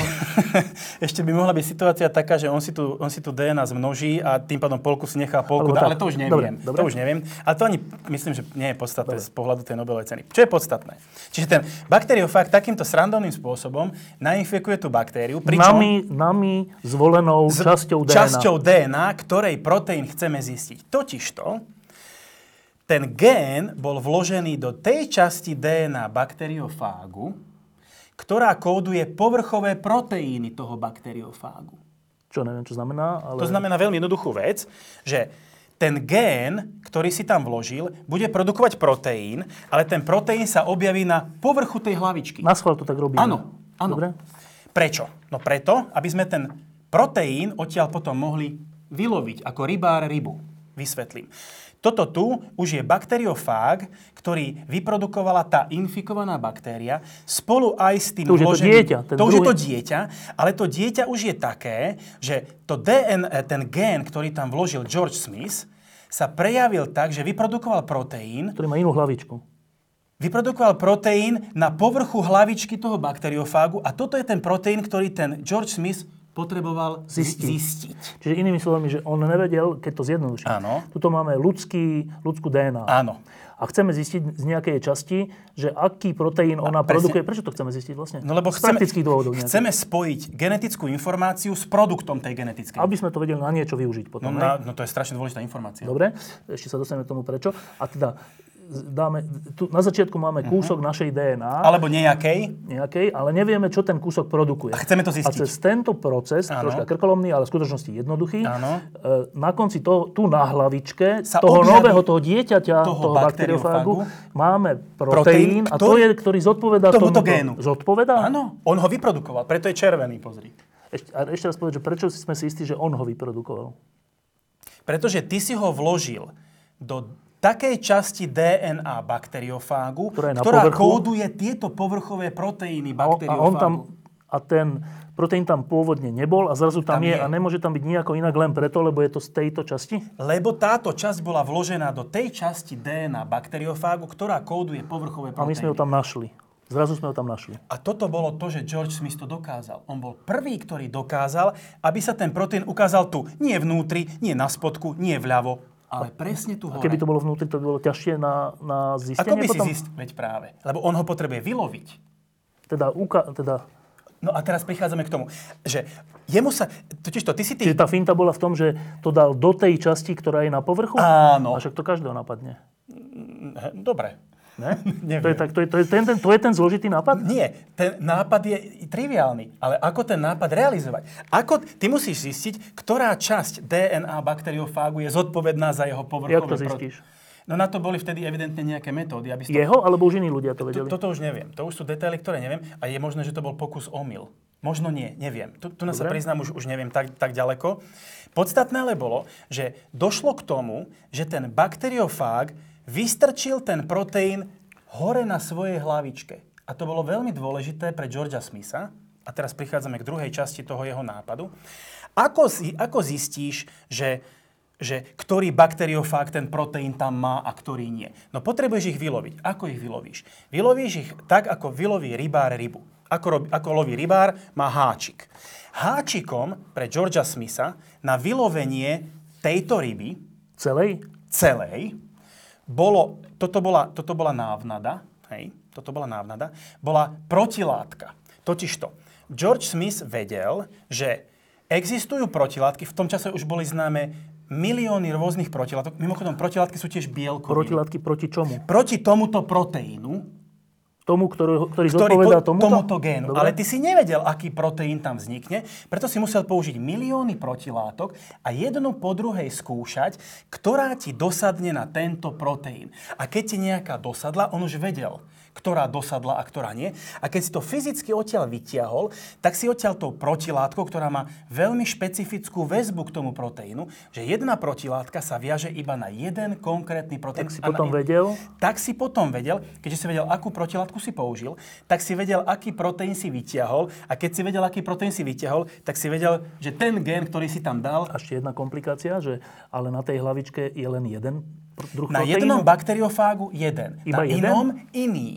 <laughs> ešte by mohla byť situácia taká, že on si, tu, on si tu DNA zmnoží a tým pádom polku si nechá, polku dá, ale to už neviem. Dobre, dobre. To už neviem. Ale to ani myslím, že nie je podstatné dobre. z pohľadu tej Nobelovej ceny. Čo je podstatné? Čiže ten bakteriofag takýmto srandovným spôsobom nainfikuje tú baktériu, pričom... Nami, nami zvolenou časťou DNA. Časťou DNA, ktorej proteín chceme zistiť. Totižto, ten gén bol vložený do tej časti DNA bakteriofágu, ktorá kóduje povrchové proteíny toho bakteriofágu. Čo neviem, čo znamená, ale... To znamená veľmi jednoduchú vec, že ten gén, ktorý si tam vložil, bude produkovať proteín, ale ten proteín sa objaví na povrchu tej hlavičky. Na schvál to tak robíme. Áno, áno. Dobre. Prečo? No preto, aby sme ten proteín odtiaľ potom mohli vyloviť ako rybár rybu. Vysvetlím. Toto tu už je bakteriofág, ktorý vyprodukovala tá infikovaná baktéria spolu aj s tým To už vloženým, je to dieťa. Ten to už je to dieťa, ale to dieťa už je také, že to DNA, ten gén, ktorý tam vložil George Smith, sa prejavil tak, že vyprodukoval proteín, ktorý má inú hlavičku. Vyprodukoval proteín na povrchu hlavičky toho bakteriofágu a toto je ten proteín, ktorý ten George Smith potreboval Zistiť. zistiť. Čiže inými slovami, že on nevedel, keď to zjednoduším. Áno. Tuto máme ľudský, ľudskú DNA. Áno. A chceme zistiť z nejakej časti, že aký proteín ona presne. produkuje. Prečo to chceme zistiť vlastne? No lebo z chceme, praktických dôvodov. nejakých. chceme spojiť genetickú informáciu s produktom tej genetickej. Aby sme to vedeli na niečo využiť No, potom. na, hej? no to je strašne dôležitá informácia. Dobre, ešte sa dostaneme k tomu prečo. A teda z- dáme, tu, na začiatku máme kúsok našej DNA, Mhm. Alebo nejakej. nejakej, ale nevieme, čo ten kúsok produkuje. A chceme to A zistiť. cez tento proces, Áno. troška krkolomný, ale v skutočnosti jednoduchý, Áno. e, na konci to, tu na hlavičke Sa toho nového, toho dieťaťa, toho toho, bakteriofágu, máme Proteín, proteín, a to je, ktorý zodpoveda tomuto tomuto. génu. Zodpoveda? Áno, on ho vyprodukoval, preto je červený, pozri. Ešte, a ešte raz povedať, že prečo sme si istí, že on ho vyprodukoval? Pretože ty si ho vložil do takej časti DNA bakteriofágu, Ktorá ktorá kóduje tieto povrchové proteíny bakteriofágu. a on tam, a ten proteín tam pôvodne nebol a zrazu tam, Tam je, je. a nemôže tam byť nejako inak len preto, lebo je to z tejto časti? Lebo táto časť bola vložená do tej časti DNA bakteriofágu, ktorá kóduje povrchové A my sme ho proteíny. tam našli. Zrazu sme ho tam našli. A toto bolo to, že George Smith to dokázal. On bol prvý, ktorý dokázal, aby sa ten proteín ukázal tu. Nie vnútri, nie na spodku, nie vľavo, ale presne tu hore. Keby to bolo vnútri, to by bolo ťažšie na, na Ako zistenie by potom? si zist... Veď práve. Lebo on ho potrebuje vyloviť. Teda, uka- teda, No a teraz prichádzame k tomu, že jemu sa... Totiž to, ty si ty... čiže tá finta bola v tom, že to dal do tej časti, ktorá je na povrchu? Áno. A však to každého napadne. Dobre. Ne? <laughs> Neviem. To je, tak, to, je, to, je ten, ten, to je ten zložitý nápad? Nie, ten nápad je triviálny, ale ako ten nápad realizovať? Ako, ty musíš zistiť, ktorá časť DNA bakteriofágu je zodpovedná za jeho povrchové... Jak to zistíš? No na to boli vtedy evidentne nejaké metódy, aby to Jeho, alebo už iní ľudia to To, vedeli? toto už neviem. To už sú detaily, ktoré neviem. A je možné, že to bol pokus omyl. Možno nie, neviem. Tu, tu sa priznám, už, už neviem tak, tak ďaleko. Podstatné ale bolo, že došlo k tomu, že ten bakteriofág vystrčil ten proteín hore na svojej hlavičke. A to bolo veľmi dôležité pre Georgia Smitha. A teraz prichádzame k druhej časti toho jeho nápadu. Ako, si, ako zistíš, že že ktorý bakteriofág ten proteín tam má a ktorý nie. No potrebuješ ich vyloviť. Ako ich vylovíš? Vylovíš ich tak, ako vyloví rybár rybu. Ako, rob, ako loví rybár, má háčik. Háčikom pre Georgia Smitha na vylovenie tejto ryby, Celej? celej, bolo, toto bola, toto bola návnada, hej, toto bola návnada, bola protilátka. Totižto, George Smith vedel, že existujú protilátky, v tom čase už boli známe milióny rôznych protilátok. Mimochodom, protilátky sú tiež bielkoviny. Protilátky proti čomu? Proti tomuto proteínu, Tomu, ktorý, ktorý ktorý zodpovedá po, tomuto? tomuto génu. Dobre. Ale ty si nevedel, aký proteín tam vznikne, preto si musel použiť milióny protilátok a jednu po druhej skúšať, ktorá ti dosadne na tento proteín. A keď ti nejaká dosadla, on už vedel, ktorá dosadla a ktorá nie. A keď si to fyzicky odtiaľ vytiahol, tak si odtiaľ tou protilátkou, ktorá má veľmi špecifickú väzbu k tomu proteínu, že jedna protilátka sa viaže iba na jeden konkrétny proteín. Tak si A na- potom vedel? tak si potom vedel, keďže si vedel, akú protilátku si použil, tak si vedel, aký proteín si vytiahol a keď si vedel, aký proteín si vytiahol, tak si vedel, že ten gén, ktorý si tam dal, ešte jedna komplikácia, že ale na tej hlavičke je len jeden druh na proteínu? jednom bakteriofágu jeden, Iba na jeden? inom iný.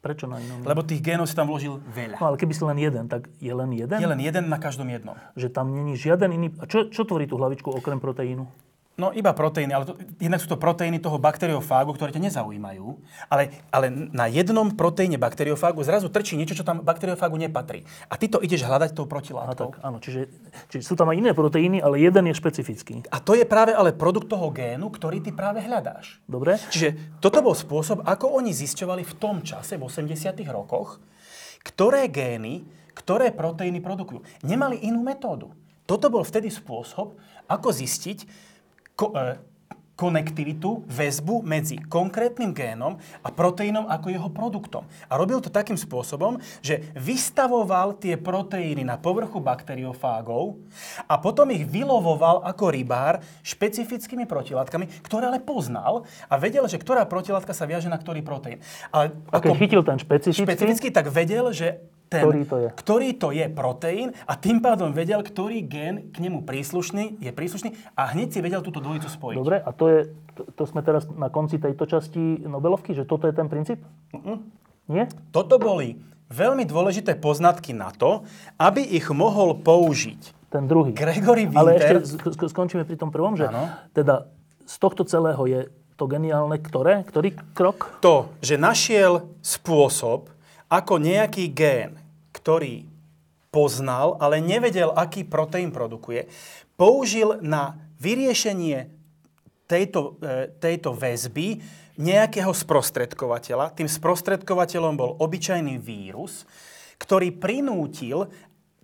Prečo na inom? Lebo tých génov si tam vložil veľa. No ale keby si len jeden, tak je len jeden? Je len jeden na každom jednom. Že tam není žiaden iný... A čo, čo tvorí tú hlavičku okrem proteínu? No iba proteíny, ale to, jednak sú to proteíny toho bakteriofágu, ktoré ťa nezaujímajú, ale, ale na jednom proteíne bakteriofágu zrazu trčí niečo, čo tam bakteriofágu nepatrí. A ty to ideš hľadať tou protilátkou. tak, áno, čiže, čiže sú tam aj iné proteíny, ale jeden je špecifický. A to je práve ale produkt toho génu, ktorý ty práve hľadáš. Dobre? Čiže toto bol spôsob, ako oni zisťovali v tom čase, v 80 rokoch, ktoré gény, ktoré proteíny produkujú. Nemali inú metódu. Toto bol vtedy spôsob, ako zistiť ko, e, konektivitu, väzbu medzi konkrétnym génom a proteínom ako jeho produktom. A robil to takým spôsobom, že vystavoval tie proteíny na povrchu bakteriofágov a potom ich vylovoval ako rybár špecifickými protilátkami, ktoré ale poznal a vedel, že ktorá protilátka sa viaže na ktorý proteín. Ale A keď chytil ten špecifický, špecificky, tak vedel, že ten, Ktorý to je. ktorý to je proteín a tým pádom vedel, ktorý gen k nemu príslušný, je príslušný a hneď si vedel túto dvojicu spojiť. Dobre, a to, je, to, to sme teraz na konci tejto časti Nobelovky, že toto je ten princíp? Nie? Toto boli veľmi dôležité poznatky na to, aby ich mohol použiť. Ten druhý. Gregory Ale Winter... ešte sk- sk- skončíme pri tom prvom, že Áno. teda z tohto celého je to geniálne ktoré? Ktorý krok? To, že našiel spôsob, ako nejaký gén, ktorý poznal, ale nevedel, aký proteín produkuje, použil na vyriešenie tejto, e, tejto väzby nejakého sprostredkovateľa. Tým sprostredkovateľom bol obyčajný vírus, ktorý prinútil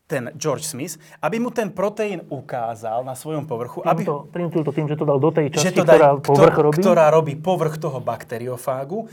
ten George Smith, aby mu ten proteín ukázal na svojom povrchu, aby, To, prinútil to tým, že to dal do tej že časti, to dá, ktorá kto- povrch robí? ktorá robí povrch toho bakteriofágu.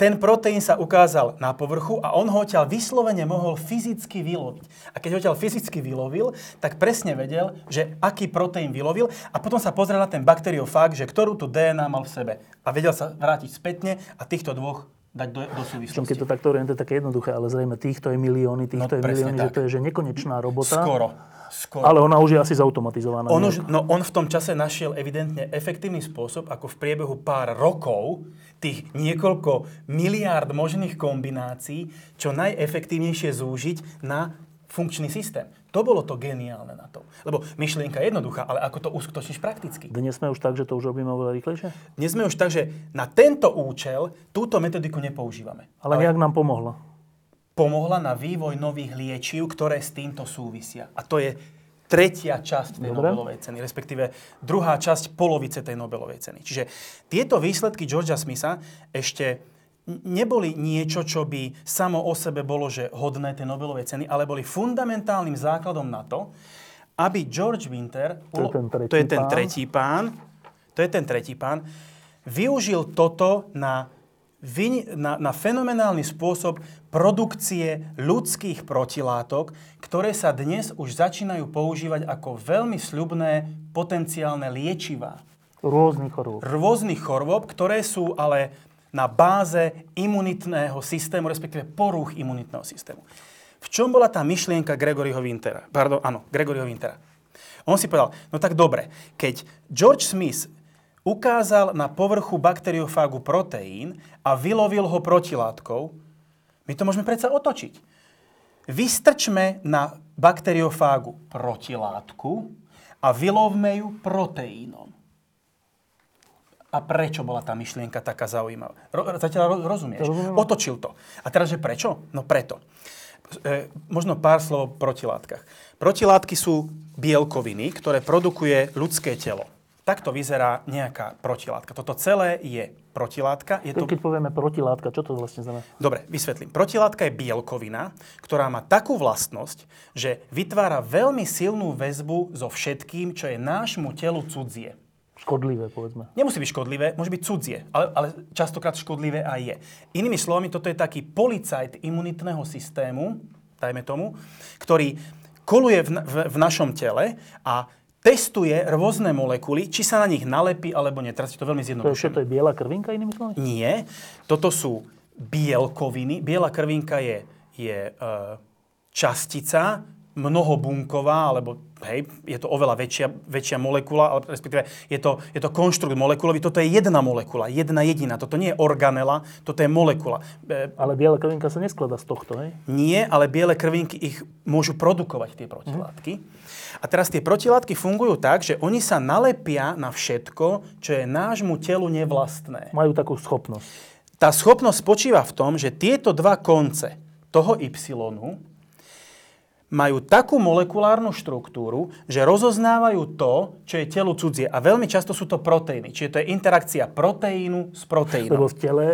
Ten proteín sa ukázal na povrchu a on ho odtiaľ vyslovene mohol fyzicky vyloviť. A keď ho odtiaľ fyzicky vylovil, tak presne vedel, že aký proteín vylovil a potom sa pozrel na ten bakteriofág, že ktorú tú DNA mal v sebe. A vedel sa vrátiť spätne a týchto dvoch dať do, do súvislosti. keď to takto hovorím, to je také jednoduché, ale zrejme týchto je milióny, týchto No, je milióny, že tak. to je že nekonečná robota. Skoro. Skoro. Ale ona už je asi zautomatizovaná. On, už, no on v tom čase našiel evidentne efektívny spôsob, ako v priebehu pár rokov tých niekoľko miliárd možných kombinácií čo najefektívnejšie zúžiť na funkčný systém. To bolo to geniálne na tom. Lebo myšlienka je jednoduchá, ale ako to uskutočníš prakticky? Dnes sme už tak, že to už robíme oveľa rýchlejšie? Dnes sme už tak, že na tento účel túto metodiku nepoužívame. Ale, nejak nám pomohla. pomohla na vývoj nových liečiv, ktoré s týmto súvisia. A to je tretia časť tej Dobre. Nobelovej ceny, respektíve druhá časť polovice tej Nobelovej ceny. Čiže tieto výsledky Georgia Smitha ešte neboli niečo, čo by samo o sebe bolo, že hodné tej Nobelovej ceny, ale boli fundamentálnym základom na to, aby George Winter, To je ten tretí to je ten tretí pán, to je ten tretí pán, využil toto na, na, na fenomenálny spôsob produkcie ľudských protilátok, ktoré sa dnes už začínajú používať ako veľmi sľubné potenciálne liečivá Rôznych chorôb. rôznych chorôb, ktoré sú ale na báze imunitného systému, respektíve porúch imunitného systému. V čom bola tá myšlienka Gregoryho Wintera? Pardon, áno, Gregoryho Wintera. On si povedal, no tak dobre, keď George Smith ukázal na povrchu bakteriofágu proteín a vylovil ho protilátkou, my to môžeme predsa otočiť. Vystrčme na bakteriofágu protilátku a vylovme ju proteínom. A prečo bola tá myšlienka taká zaujímavá? Ro, zatiaľ ro, rozumieš? Otočil to. A teraz, že prečo? No preto. E, možno pár slov o protilátkach. Protilátky sú bielkoviny, ktoré produkuje ľudské telo. Takto vyzerá nejaká protilátka. Toto celé je protilátka. Je to... Keď povieme protilátka, čo to vlastne znamená? Dobre, vysvetlím. Protilátka je bielkovina, ktorá má takú vlastnosť, že vytvára veľmi silnú väzbu so všetkým, čo je nášmu telu cudzie. Škodlivé, povedzme. Nemusí byť škodlivé, môže byť cudzie, ale, ale častokrát škodlivé aj je. Inými slovami, toto je taký policajt imunitného systému, dajme tomu, ktorý koluje v, v, v našom tele a testuje rôzne molekuly, či sa na nich nalepí alebo nie. Teraz je to veľmi To je, čo, zjednodušené. to je biela krvinka, inými slovami? Nie, toto sú bielkoviny. Biela krvinka je, je e, častica, mnohobunková, alebo hej, je to oveľa väčšia, väčšia molekula, ale respektíve je to, je to konštrukt molekulový. Toto je jedna molekula, jedna jediná. Toto nie je organela, toto je molekula. E, Ale biela krvinka sa neskladá z tohto, hej? nie, ale biele krvinky ich môžu produkovať, tie protilátky. A teraz tie protilátky fungujú tak, že oni sa nalepia na všetko, čo je nášmu telu nevlastné. Majú takú schopnosť. Tá schopnosť spočíva v tom, že tieto dva konce toho Y majú takú molekulárnu štruktúru, že rozoznávajú to, čo je telu cudzie. A veľmi často sú to proteíny. Čiže to je interakcia proteínu s proteínom. Lebo v tele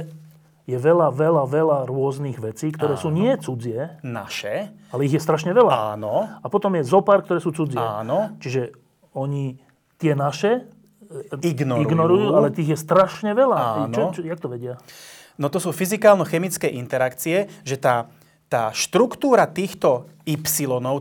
je veľa, veľa, veľa rôznych vecí, ktoré sú nie cudzie, Naše, ale ich je strašne veľa. áno, A potom je zopár, ktoré sú cudzie. áno, Čiže oni tie naše e, ignorujú. ignorujú, ale tých je strašne veľa. Áno. Čo, čo, jak to vedia? No to sú fyzikálno-chemické interakcie, že tá, tá štruktúra týchto y,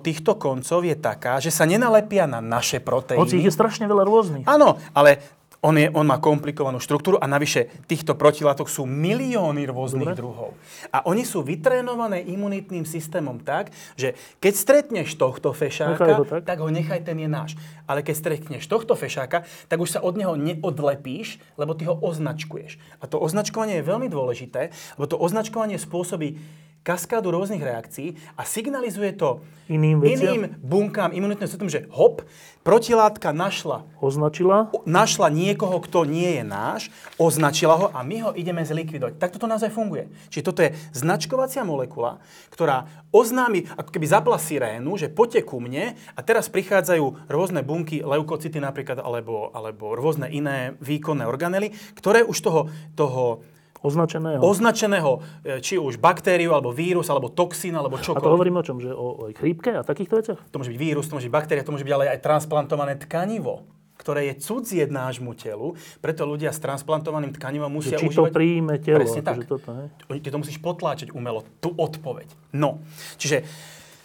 týchto koncov je taká, že sa nenalepia na naše proteíny. Hoci ich je strašne veľa rôznych. Áno, ale on, je, on má komplikovanú štruktúru a navyše týchto protilátok sú milióny rôznych Dobre. druhov. A oni sú vytrénované imunitným systémom tak, že keď stretneš tohto fešáka, ho tak. tak ho nechaj, ten je náš. Ale keď stretneš tohto fešáka, tak už sa od neho neodlepíš, lebo ty ho označkuješ. A to označkovanie je veľmi dôležité, lebo to označkovanie spôsobí kaskádu rôznych reakcií a signalizuje to Iným veciam? iným bunkám imunitného systému, že hop, protilátka našla Označila? našla niekoho, kto nie je náš, označila ho a my ho ideme zlikvidovať. Tak toto naozaj funguje. Čiže toto je značkovacia molekula, ktorá oznámi, ako keby zapla sirénu, že poďte ku mne a teraz prichádzajú rôzne bunky, leukocity napríklad, alebo, alebo rôzne iné výkonné organely, ktoré už toho, toho Označeného? označeného, e, či už baktériu, alebo vírus, alebo toxín, alebo a to čokoľvek. hovoríme o čom? Že o, o chrípke a takýchto veciach? To môže byť vírus, to môže byť baktéria, to môže byť ale aj transplantované tkanivo ktoré je cudzie nášmu telu, preto ľudia s transplantovaným tkanivom musia Či to užívať... príjme telo? Presne tak. akože Toto, hej? Oni- Ty to musíš potláčať umelo, tú odpoveď. No, čiže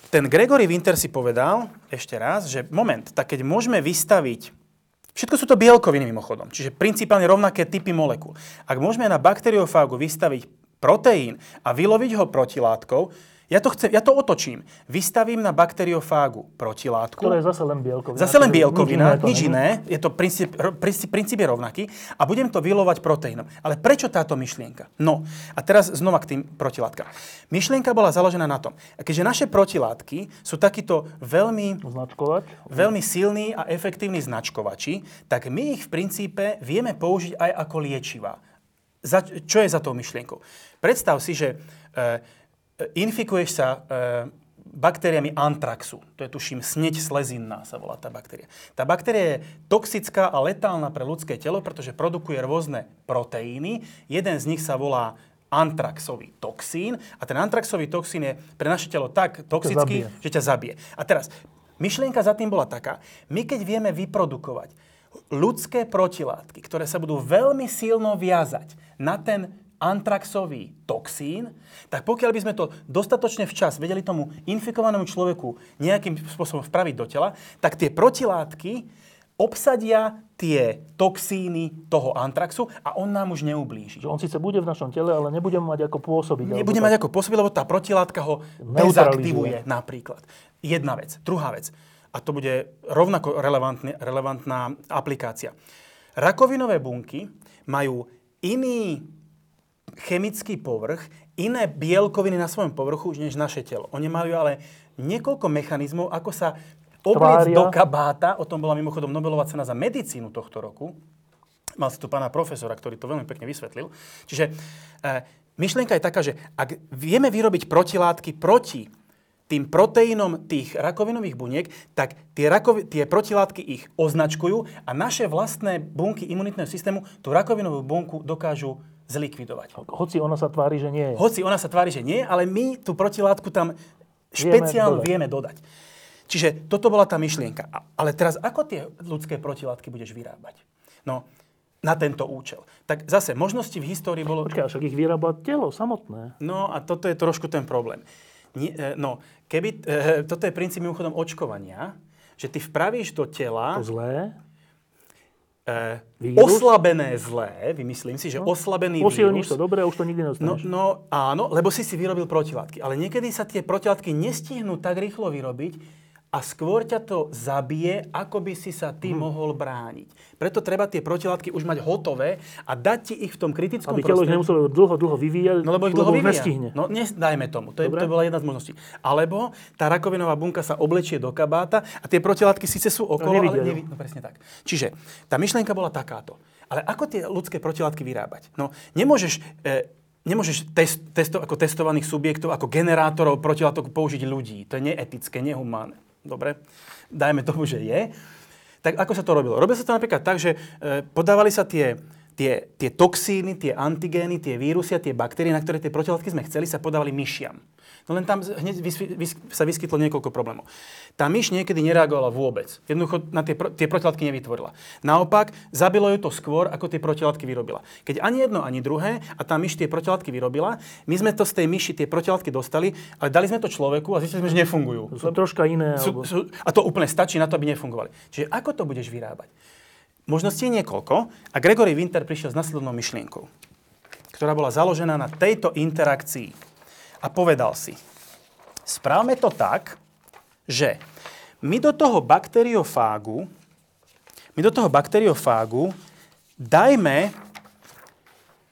ten Gregory Winter si povedal ešte raz, že moment, tak keď môžeme vystaviť Všetko sú to bielkoviny mimochodom, čiže principálne rovnaké typy molekúl. Ak môžeme na bakteriofágu vystaviť proteín a vyloviť ho protilátkou, ja to, chcem, ja to otočím. Vystavím na bakteriofágu protilátku. Ktoré je zase len bielkovina. Zase len bielkovina, nič není. iné, je to princíp, princíp, princíp je rovnaký a budem to vylovať proteínom. Ale prečo táto myšlienka? No, a teraz znova k tým protilátkam. Myšlienka bola založená na tom, keďže naše protilátky sú takýto veľmi Značkovať? veľmi silní a efektívni značkovači, tak my ich v princípe vieme použiť aj ako liečivá. Za, čo je za tou myšlienkou? Predstav si, že e, infikuješ sa e, baktériami antraxu. To je tuším sneď slezinná sa volá tá baktéria. Tá baktéria je toxická a letálna pre ľudské telo, pretože produkuje rôzne proteíny. Jeden z nich sa volá antraxový toxín a ten antraxový toxín je pre naše telo tak toxický, zabije. že ťa zabije. A teraz, myšlienka za tým bola taká, my keď vieme vyprodukovať ľudské protilátky, ktoré sa budú veľmi silno viazať na ten antraxový toxín, tak pokiaľ by sme to dostatočne včas vedeli tomu infikovanému človeku nejakým spôsobom vpraviť do tela, tak tie protilátky obsadia tie toxíny toho antraxu a on nám už neublíži. On síce bude v našom tele, ale nebudeme mať ako pôsobiť. Nebude mať ako pôsobiť, lebo tá protilátka ho dezaktivuje napríklad. Jedna vec. Druhá vec. A to bude rovnako relevantná aplikácia. Rakovinové bunky majú iný chemický povrch, iné bielkoviny na svojom povrchu, než naše telo. Oni majú ale niekoľko mechanizmov, ako sa Tvária. do kabáta. O tom bola mimochodom Nobelová cena za medicínu tohto roku. Mal si tu pána profesora, ktorý to veľmi pekne vysvetlil. Čiže e, myšlienka je taká, že ak vieme vyrobiť protilátky proti tým proteínom tých rakovinových buniek, tak tie, rakovi- tie protilátky ich označkujú a naše vlastné bunky imunitného systému tú rakovinovú bunku dokážu zlikvidovať. Hoci ona sa tvári, že nie je. Hoci ona sa tvári, že nie, ale my tú protilátku tam špeciálne dodať. vieme dodať. Čiže toto bola tá myšlienka. Ale teraz, ako tie ľudské protilátky budeš vyrábať? No, na tento účel. Tak zase, možnosti v histórii bolo... Počkaj, však ich vyrába telo samotné. No a toto je trošku ten problém. E, no, keby, e, toto je princíp mimochodom očkovania, že ty vpravíš do tela To zlé. e, Vírus? oslabené zlé, vymyslím si, že oslabený Posilníš vírus. to dobre už to nikdy No, nedostaneš. no áno, lebo si si vyrobil protilátky. Ale niekedy sa tie protilátky nestihnú tak rýchlo vyrobiť a skôr ťa to zabije, ako by si sa ty Mhm. mohol brániť. Preto treba tie protilátky už mať hotové a dať ti ich v tom kritickom Aby telo ich prostredí. nemuselo dlho, dlho vyvíjať, No lebo ich dlho vyvíja. nestihne. No nes, dajme tomu, to, je, Dobre. to bola jedna z možností. Alebo tá rakovinová bunka sa oblečie do kabáta a tie protilátky síce sú okolo, nevidia ale nevi- No presne tak. Čiže tá myšlienka bola takáto. Ale ako tie ľudské protilátky vyrábať? No nemôžeš... E, Nemôžeš test, testo, ako testovaných subjektov, ako generátorov protilátok použiť ľudí. To je neetické, nehumánne. Dobre? Dajme tomu, že je. Tak ako sa to robilo? Robilo sa to napríklad tak, že e, podávali sa tie, tie, tie toxíny, tie antigény, tie vírusy a tie baktérie, na ktoré tie protilátky sme chceli, sa podávali myšiam. No len tam hneď vys, vys, sa vyskytlo niekoľko problémov. Tá myš niekedy nereagovala vôbec. Jednoducho na tie, tie protilátky nevytvorila. Naopak, zabilo ju to skôr, ako tie protilátky vyrobila. Keď ani jedno, ani druhé a tá myš tie protilátky vyrobila, my sme to z tej myši tie protilátky dostali, ale dali sme to človeku a zistili sme, že nefungujú. Sú troška iné. Sú, Alebo... sú, a to úplne stačí na to, aby nefungovali. Čiže ako to budeš vyrábať? Možností je niekoľko a Gregory Winter prišiel s nasledovnou myšlienkou, ktorá bola založená na tejto interakcii. A povedal si, správme to tak, že my do toho bakteriofágu, my do toho bakteriofágu dajme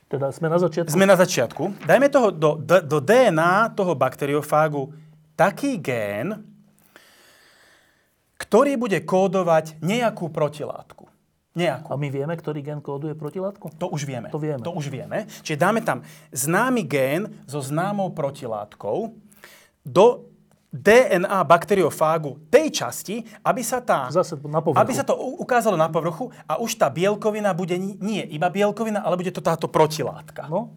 Teda sme na začiatku. Sme na začiatku. Dajme toho do, do, do DNA toho bakteriofágu taký gén, ktorý bude kódovať nejakú protilátku. Nejakú. A my vieme, ktorý gen kóduje protilátku? To už vieme. To vieme. To už vieme. Čiže dáme tam známy gén so známou protilátkou do DNA bakteriofágu tej časti, aby sa tá... Zase na povrchu. Aby sa to ukázalo na povrchu a už tá bielkovina bude ni- nie iba bielkovina, ale bude to táto protilátka. No,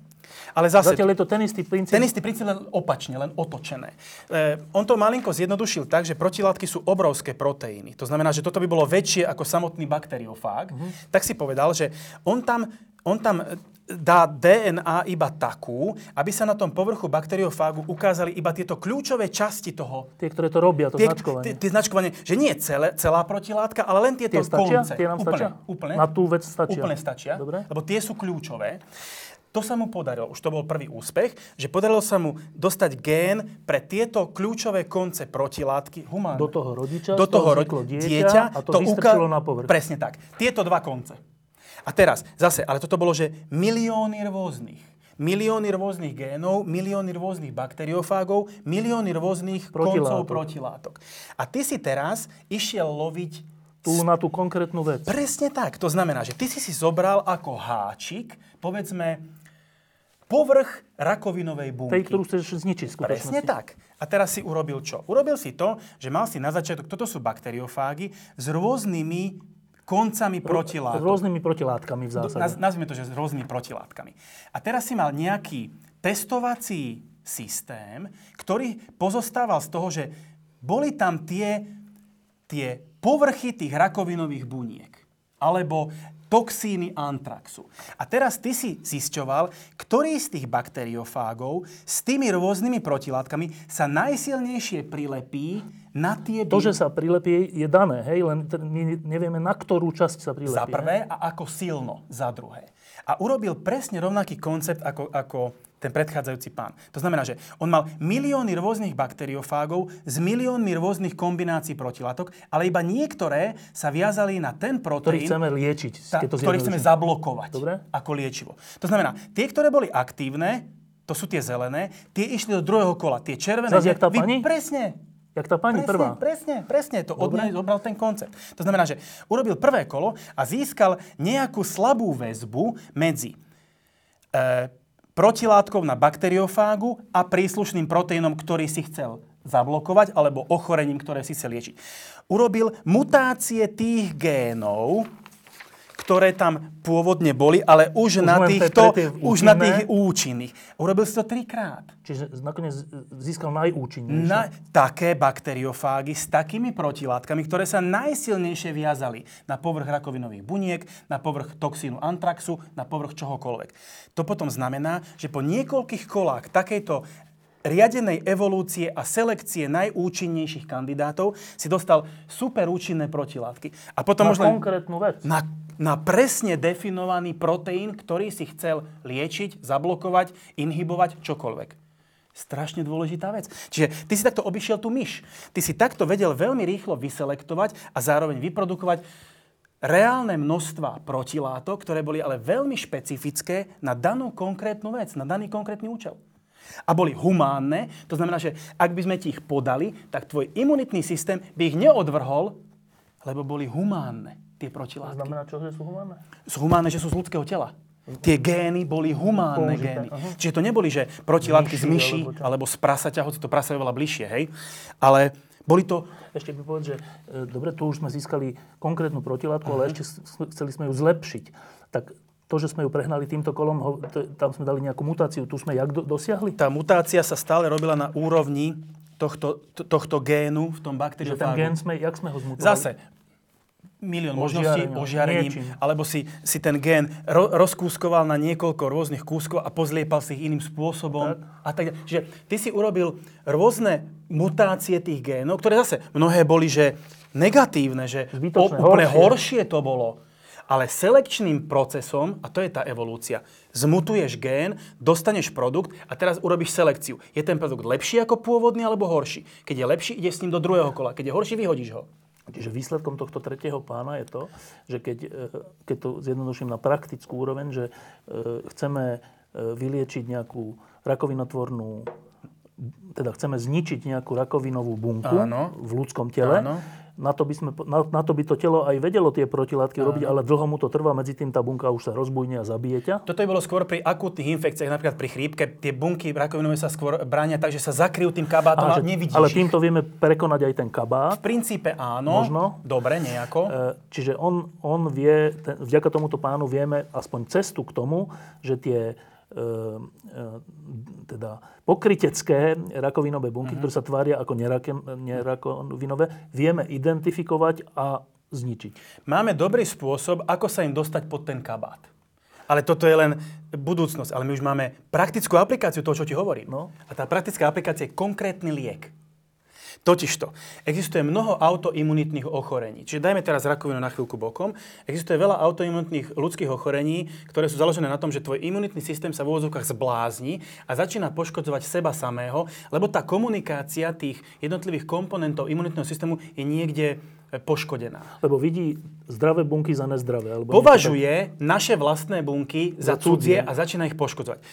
Ale zase... zatiaľ je to ten istý princíp. Ten istý princíp len opačne, len otočené. E, on to malinko zjednodušil tak, že protilátky sú obrovské proteíny. To znamená, že toto by bolo väčšie ako samotný bakteriofág. Mhm. Tak si povedal, že on tam, on tam e, dá DNA iba takú, aby sa na tom povrchu bakteriofágu ukázali iba tieto kľúčové časti toho. Tie, ktoré to robia, to Tie, značkovanie. tie, tie značkovanie, že nie celé, celá protilátka, ale len tieto Tie stačia? konce. Tie nám úplne, stačia? Úplne, Na tú vec stačia? Úplne stačia, Dobre. lebo tie sú kľúčové. To sa mu podarilo, už to bol prvý úspech, že podarilo sa mu dostať gén pre tieto kľúčové konce protilátky humánne. Do toho rodiča, do toho toho ro- vzniklo dieťa a to vystrčilo na povrch. Presne tak. Tieto dva konce. A teraz, zase, ale toto bolo, že milióny rôznych. Milióny rôznych génov, milióny rôznych bakteriofágov, milióny rôznych koncov Protilátok. protilátok. A ty si teraz išiel loviť Tu na tú konkrétnu vec. Presne tak. To znamená, že ty si si zobral ako háčik, povedzme, povrch rakovinovej bunky. Tej, ktorú chceš zničiť skutočnosti. Presne tak. A teraz si urobil čo? Urobil si to, že mal si na začiatok, toto sú bakteriofágy s rôznymi koncami S protilátok. rôznymi protilátkami v zásade. Naz, nazvime to, že s rôznymi protilátkami. A teraz si mal nejaký testovací systém, ktorý pozostával z toho, že boli tam tie, tie povrchy tých rakovinových buniek. Alebo toxíny antraxu. A teraz ty si zisťoval, ktorý z tých bakteriofágov s tými rôznymi protilátkami sa najsilnejšie prilepí na tie To, že sa prilepí, je dané, hej, len my nevieme, na ktorú časť sa prilepí. za hej. prvé a ako silno za druhé. A urobil presne rovnaký koncept ako, ako ten predchádzajúci pán. To znamená, že on mal milióny rôznych bakteriofágov s miliónmi rôznych kombinácií protilátok, ale iba niektoré sa viazali na ten Ktorý proteín, chceme liečiť. tá, to ktorý chceme zablokovať Dobre. ako liečivo. To znamená, tie, ktoré boli aktívne, to sú tie zelené, tie išli do druhého kola. Tie červené... Zas jak tá vy- pani? Presne. Jak tá pani Presne, prvá. presne, presne. To od nej zobral ten koncept. To znamená, že urobil prvé kolo a získal nejakú slabú väzbu medzi e, protilátkou na bakteriofágu a príslušným proteínom, ktorý si chcel zablokovať, alebo ochorením, ktoré si chcel liečiť. Urobil mutácie tých génov, ktoré tam pôvodne boli, ale už, Už na týchto, tie už na tých účinných. Urobil si to trikrát. Čiže nakoniec získal najúčinnejšie. Na také bakteriofágy s takými protilátkami, ktoré sa najsilnejšie viazali na povrch rakovinových buniek, na povrch toxínu antraxu, na povrch čohokoľvek. To potom znamená, že po niekoľkých kolách takejto riadenej evolúcie a selekcie najúčinnejších kandidátov si dostal super účinné protilátky. A potom Na len konkrétnu vec. na, na presne definovaný proteín, ktorý si chcel liečiť, zablokovať, inhibovať, čokoľvek. Strašne dôležitá vec. Čiže ty si takto obišiel tú myš. Ty si takto vedel veľmi rýchlo vyselektovať a zároveň vyprodukovať reálne množstva protilátok, ktoré boli ale veľmi špecifické na danú konkrétnu vec, na daný konkrétny účel. A boli humánne, to znamená, že ak by sme ti ich podali, tak tvoj imunitný systém by ich neodvrhol, lebo boli humánne tie To protilátky znamená, čo, že sú humánne? sú humánne, že sú z ľudského tela. Tie gény boli humánne Použité, gény. aha. Čiže to neboli, že protilátky z Myši, alebo alebo z prasaťa, hoci to prasa je veľa bližšie, hej. Ale boli to... Ešte by povedať, že e, dobre, tu už sme získali konkrétnu protilátku, ale ešte s- s- chceli sme ju zlepšiť. Tak to, že sme ju prehnali týmto kolom, ho- to, tam sme dali nejakú mutáciu. Tu sme jak do, dosiahli? Tá mutácia sa stále robila na úrovni tohto, to- tohto génu v tom Že ten bakteriofágu. gen sme, jak sme ho zmutovali? Zase, milión možností, Ožiarením, ožiarením, niečím. alebo si, si ten gén ro, rozkúskoval na niekoľko rôznych kúskov a pozliepal si ich iným spôsobom. A tak. Čiže ty si urobil rôzne mutácie tých génov, ktoré zase mnohé boli, že negatívne, že Zbytočné, úplne horšie. horšie to bolo. Ale selekčným procesom, a to je tá evolúcia, zmutuješ gén, dostaneš produkt a teraz urobíš selekciu. Je ten produkt lepší ako pôvodný alebo horší? Keď je lepší, ideš s ním do druhého kola. Keď je horší, vyhodíš ho. Čiže výsledkom tohto tretieho pána je to, že keď, e, keď to zjednoduším na praktickú úroveň, že e, chceme e, vyliečiť nejakú rakovinotvornú teda chceme zničiť nejakú rakovinovú bunku Áno. v ľudskom tele, Áno. Na to, by sme, na, na to by to telo aj vedelo tie protilátky robiť, ale dlho mu to trvá, medzi tým tá bunka už sa rozbujne a zabije ťa. Toto by bolo skôr pri akútnych infekciách, napríklad pri chrípke. Tie bunky rakovinové sa skôr bránia tak, že sa zakryjú tým kabátom a, že- nevidíš ale týmto vieme prekonať aj ten kabát. V princípe áno. Možno. Dobre, nejako. E, Čiže on, on vie, ten, vďaka tomuto pánu vieme aspoň cestu k tomu, že tie teda pokrytecké rakovinové bunky, ktoré sa tvária ako nerakovinové, vieme identifikovať a zničiť. Máme dobrý spôsob, ako sa im dostať pod ten kabát. Ale toto je len budúcnosť. Ale my už máme praktickú aplikáciu toho, čo ti hovorím. No. A tá praktická aplikácia je konkrétny liek. Totižto, existuje mnoho autoimunitných ochorení. Čiže dajme teraz rakovinu na chvíľku bokom. Existuje veľa autoimunitných ľudských ochorení, ktoré sú založené na tom, že tvoj imunitný systém sa v úvodzovkách zblázni a začína poškodzovať seba samého, lebo tá komunikácia tých jednotlivých komponentov imunitného systému je niekde e, poškodená. Lebo vidí zdravé bunky za nezdravé. Alebo Považuje naše vlastné bunky za Za cudzie. a začína ich poškodzovať.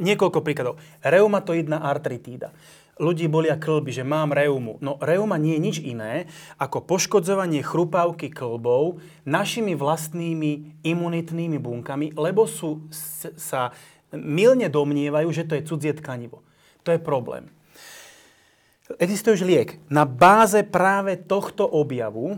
Niekoľko príkladov. Reumatoidná artritída. Ľudí bolia klby, že mám reumu. No reuma nie je nič iné ako poškodzovanie chrupavky klbov našimi vlastnými imunitnými bunkami, lebo sú, sa milne domnievajú, že to je cudzie tkanivo. To je problém. Existuje už liek na báze práve tohto objavu,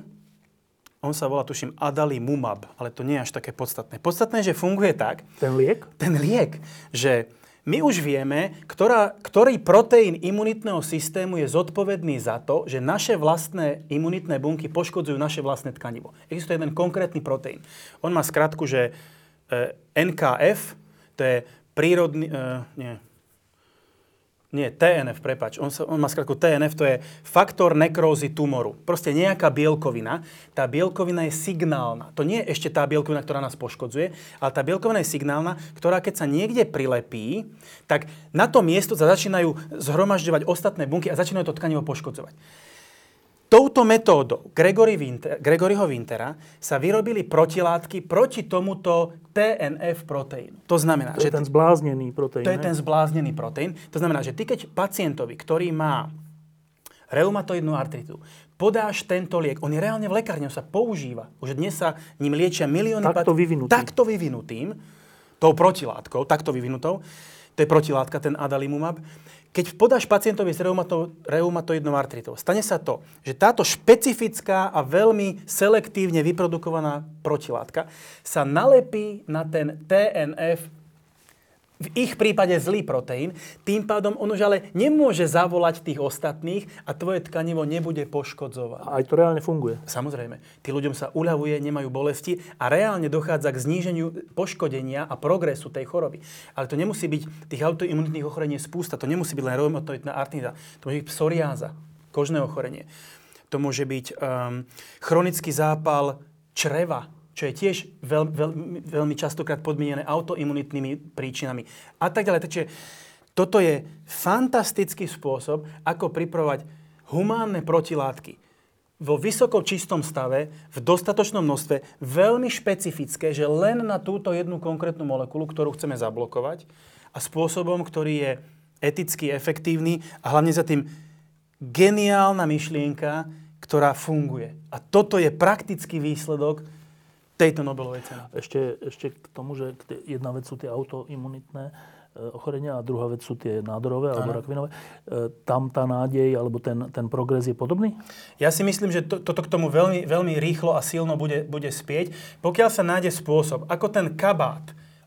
on sa volá, tuším, adalimumab, ale to nie je až také podstatné. Podstatné že funguje tak, Ten liek? ten liek, že my už vieme, ktorá, ktorý proteín imunitného systému je zodpovedný za to, že naše vlastné imunitné bunky poškodzujú naše vlastné tkanivo. Existuje jeden konkrétny proteín. On má skratku, že e, NKF, to je prírodný... E, nie, nie, TNF, prepač. On, sa, on má skratku TNF, to je faktor nekrózy tumoru. Proste nejaká bielkovina. Tá bielkovina je signálna. To nie je ešte tá bielkovina, ktorá nás poškodzuje, ale tá bielkovina je signálna, ktorá keď sa niekde prilepí, tak na to miesto sa začínajú zhromažďovať ostatné bunky a začínajú to tkanivo poškodzovať. Touto metódou Gregory Winter, Gregoryho Wintera sa vyrobili protilátky proti tomuto TNF proteínu. To znamená, To že je ten zbláznený proteín. to je ne? ten zbláznený proteín. To znamená, že ty keď pacientovi, ktorý má reumatoidnú artritu, podáš tento liek, on je reálne v lekárni, sa používa. Už dnes sa ním liečia milióny... Takto pac- vyvinutým. Takto vyvinutým, tou protilátkou, takto vyvinutou, to je protilátka, ten adalimumab. Keď podáš pacientovi s reumato, reumatoidnou artritou, stane sa to, že táto špecifická a veľmi selektívne vyprodukovaná protilátka sa nalepí na ten TNF v ich prípade zlý proteín, tým pádom on už ale nemôže zavolať tých ostatných a tvoje tkanivo nebude poškodzovať. A aj to reálne funguje. Samozrejme, tým ľuďom sa uľavuje, nemajú bolesti a reálne dochádza k zníženiu poškodenia a progresu tej choroby. Ale to nemusí byť, tých autoimunitných ochorení je spústa, to nemusí byť len reumatoidná artrita, to môže byť psoriáza, kožné ochorenie. To môže byť um, chronický zápal čreva, čo je tiež veľ, veľ, veľmi častokrát podmienené autoimunitnými príčinami a tak ďalej. Takže toto je fantastický spôsob, ako pripravovať humánne protilátky vo vysoko čistom stave, v dostatočnom množstve, veľmi špecifické, že len na túto jednu konkrétnu molekulu, ktorú chceme zablokovať a spôsobom, ktorý je eticky efektívny a hlavne za tým geniálna myšlienka, ktorá funguje. A toto je praktický výsledok tejto Nobelovej ceny. Ešte, ešte k tomu, že jedna vec sú tie autoimunitné e, ochorenia a druhá vec sú tie nádorové alebo rakovinové. E, Tam tá nádej alebo ten, ten progres je podobný? Ja si myslím, že to, toto k tomu veľmi, veľmi rýchlo a silno bude, bude spieť. Pokiaľ sa nájde spôsob, ako ten kabát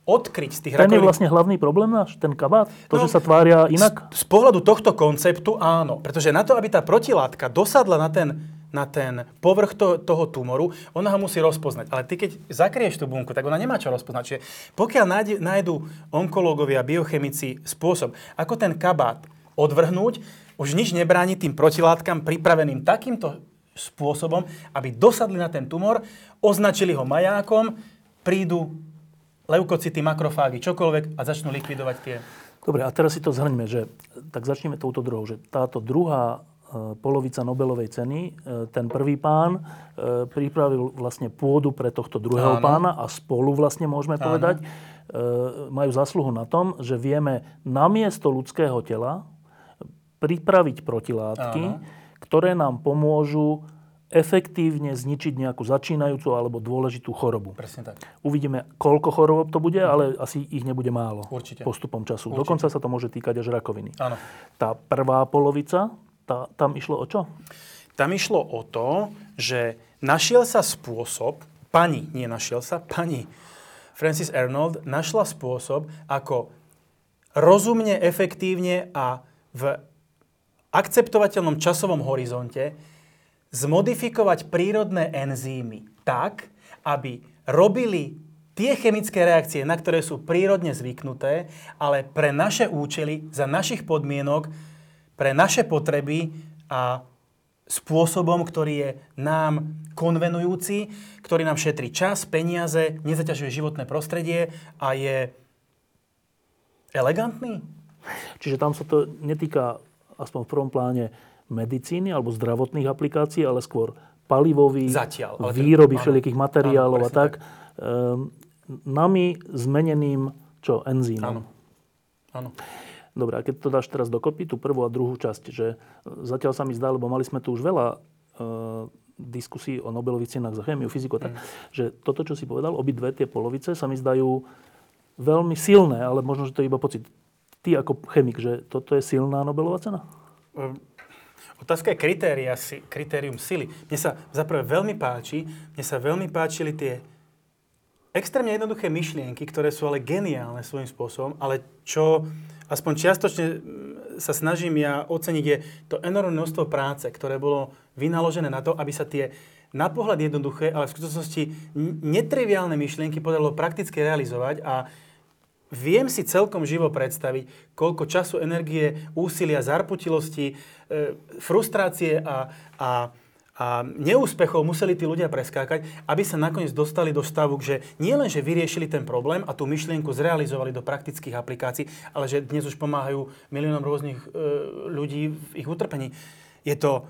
odkryť z tých Ten je rakovín- vlastne hlavný problém náš, ten kabát? To, No, že sa tvária inak? Z, z pohľadu tohto konceptu áno. Pretože na to, aby tá protilátka dosadla na ten, na ten povrch to, toho tumoru, ona ho musí rozpoznať. Ale ty keď zakrieš tú bunku, tak ona nemá čo rozpoznať. Čiže pokiaľ nájde, nájdu onkológovia, biochemici spôsob, ako ten kabát odvrhnúť, už nič nebráni tým protilátkam pripraveným takýmto spôsobom, aby dosadli na ten tumor, označili ho majákom, prídu leukocity, makrofágy, čokoľvek a začnú likvidovať tie Dobre, a teraz si to zhrňme, že tak začneme touto druhou, že táto druhá polovica Nobelovej ceny. E, ten prvý pán pripravil vlastne pôdu pre tohto druhého Áno. pána a spolu vlastne môžeme Áno. povedať, majú zasluhu na tom, že vieme namiesto ľudského tela pripraviť protilátky, Áno. ktoré nám pomôžu efektívne zničiť nejakú začínajúcu alebo dôležitú chorobu. Presne tak. Uvidíme, koľko chorôb to bude, ale asi ich nebude málo Určite. postupom času. Určite. Dokonca sa to môže týkať až rakoviny. Áno. Tá prvá polovica, tá, tam išlo o čo? Tam išlo o to, že našiel sa spôsob, pani, nie našiel sa, pani Francis Arnold našla spôsob, ako rozumne, efektívne a v akceptovateľnom časovom horizonte zmodifikovať prírodné enzymy tak, aby robili tie chemické reakcie, na ktoré sú prírodne zvyknuté, ale pre naše účely, za našich podmienok, pre naše potreby a spôsobom, ktorý je nám konvenujúci, ktorý nám šetrí čas, peniaze, nezaťažuje životné prostredie a je elegantný. Čiže tam sa to netýka aspoň v prvom pláne medicíny alebo zdravotných aplikácií, ale skôr palivových, Zatiaľ, ale výroby všelijakých materiálov áno, a tak. tak. Ehm, nami zmeneným čo? Enzýmom. Áno. áno. Dobre, a keď to dáš teraz dokopy, tú prvú a druhú časť, že zatiaľ sa mi zdá, lebo mali sme tu už veľa e, diskusí o Nobelových cenách za chémiu, fyziku, tak, mm. že toto, čo si povedal, obidve tie polovice sa mi zdajú veľmi silné, ale možno, že to je iba pocit. Ty ako chemik, že toto je silná Nobelová cena? Um Otázka je kritéria, kritérium sily. Mne sa zaprvé veľmi páči, mne sa veľmi páčili tie extrémne jednoduché myšlienky, ktoré sú ale geniálne svojím spôsobom, ale čo aspoň čiastočne sa snažím ja oceniť, je to enormné množstvo práce, ktoré bolo vynaložené na to, aby sa tie na pohľad jednoduché, ale v skutočnosti netriviálne myšlienky podarilo prakticky realizovať a viem si celkom živo predstaviť, koľko času, energie, úsilia, zarputilosti, E, frustrácie a, a, a neúspechov museli tí ľudia preskákať, aby sa nakoniec dostali do stavu, že nie len, že vyriešili ten problém a tú myšlienku zrealizovali do praktických aplikácií, ale že dnes už pomáhajú miliónom rôznych e, ľudí v ich utrpení. Je to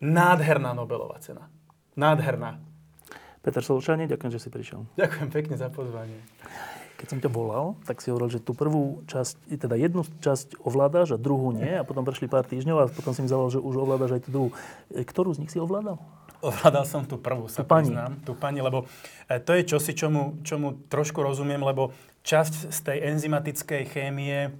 nádherná Nobelová cena. Nádherná. Peter Solčani, ďakujem, že si prišiel. Ďakujem pekne za pozvanie keď som ťa volal, tak si hovoril, že tú prvú časť, teda jednu časť ovládaš a druhú nie a potom prešli pár týždňov a potom si mi zavolal, že už ovládaš aj tú druhú. E, ktorú z nich si ovládal? Ovládal som tú prvú, sa tú pani. priznám. Tú pani, lebo e, to je čosi, čomu, čomu trošku rozumiem, lebo časť z tej enzymatickej chémie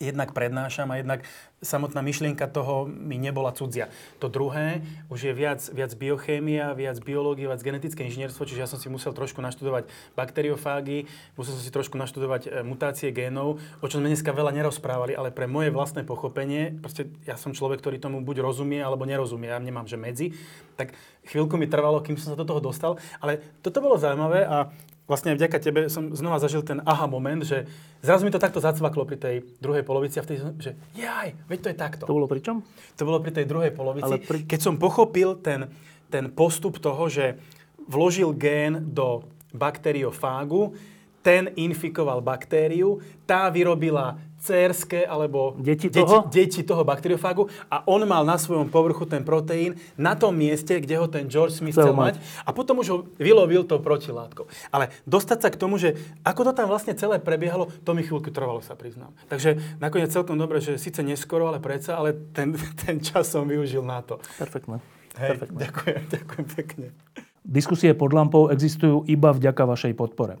jednak prednášam a jednak samotná myšlienka toho mi nebola cudzia. To druhé už je viac, viac biochémia, viac biológia, viac genetické inžinierstvo, čiže ja som si musel trošku naštudovať bakteriofágy, musel som si trošku naštudovať e, mutácie génov, o čom sme dneska veľa nerozprávali, ale pre moje vlastné pochopenie, proste ja som človek, ktorý tomu buď rozumie, alebo nerozumie, ja nemám, že medzi, tak chvíľku mi trvalo, kým som sa do toho dostal, ale toto bolo zaujímavé a vlastne vďaka tebe som znova zažil ten aha moment, že zrazu mi to takto zacvaklo pri tej druhej polovici a vtedy som, že jaj, veď to je takto. To bolo pri čom? To bolo pri tej druhej polovici, Ale pri... keď som pochopil ten, ten postup toho, že vložil gén do bakteriofágu, ten infikoval baktériu, tá vyrobila cerské alebo deti toho? Deti, deti toho bakteriofágu a on mal na svojom povrchu ten proteín na tom mieste, kde ho ten George Smith chcel, chcel mať a potom už ho vylovil to protilátkou. Ale dostať sa k tomu, že ako to tam vlastne celé prebiehalo, to mi chvíľku trvalo, sa priznám. Takže nakoniec celkom dobre, že síce neskoro, ale predsa, ale ten, <laughs> ten čas som využil na to. Perfektné. Hej, Perfektné. ďakujem, <laughs> ďakujem pekne. Diskusie pod lampou existujú iba vďaka vašej podpore.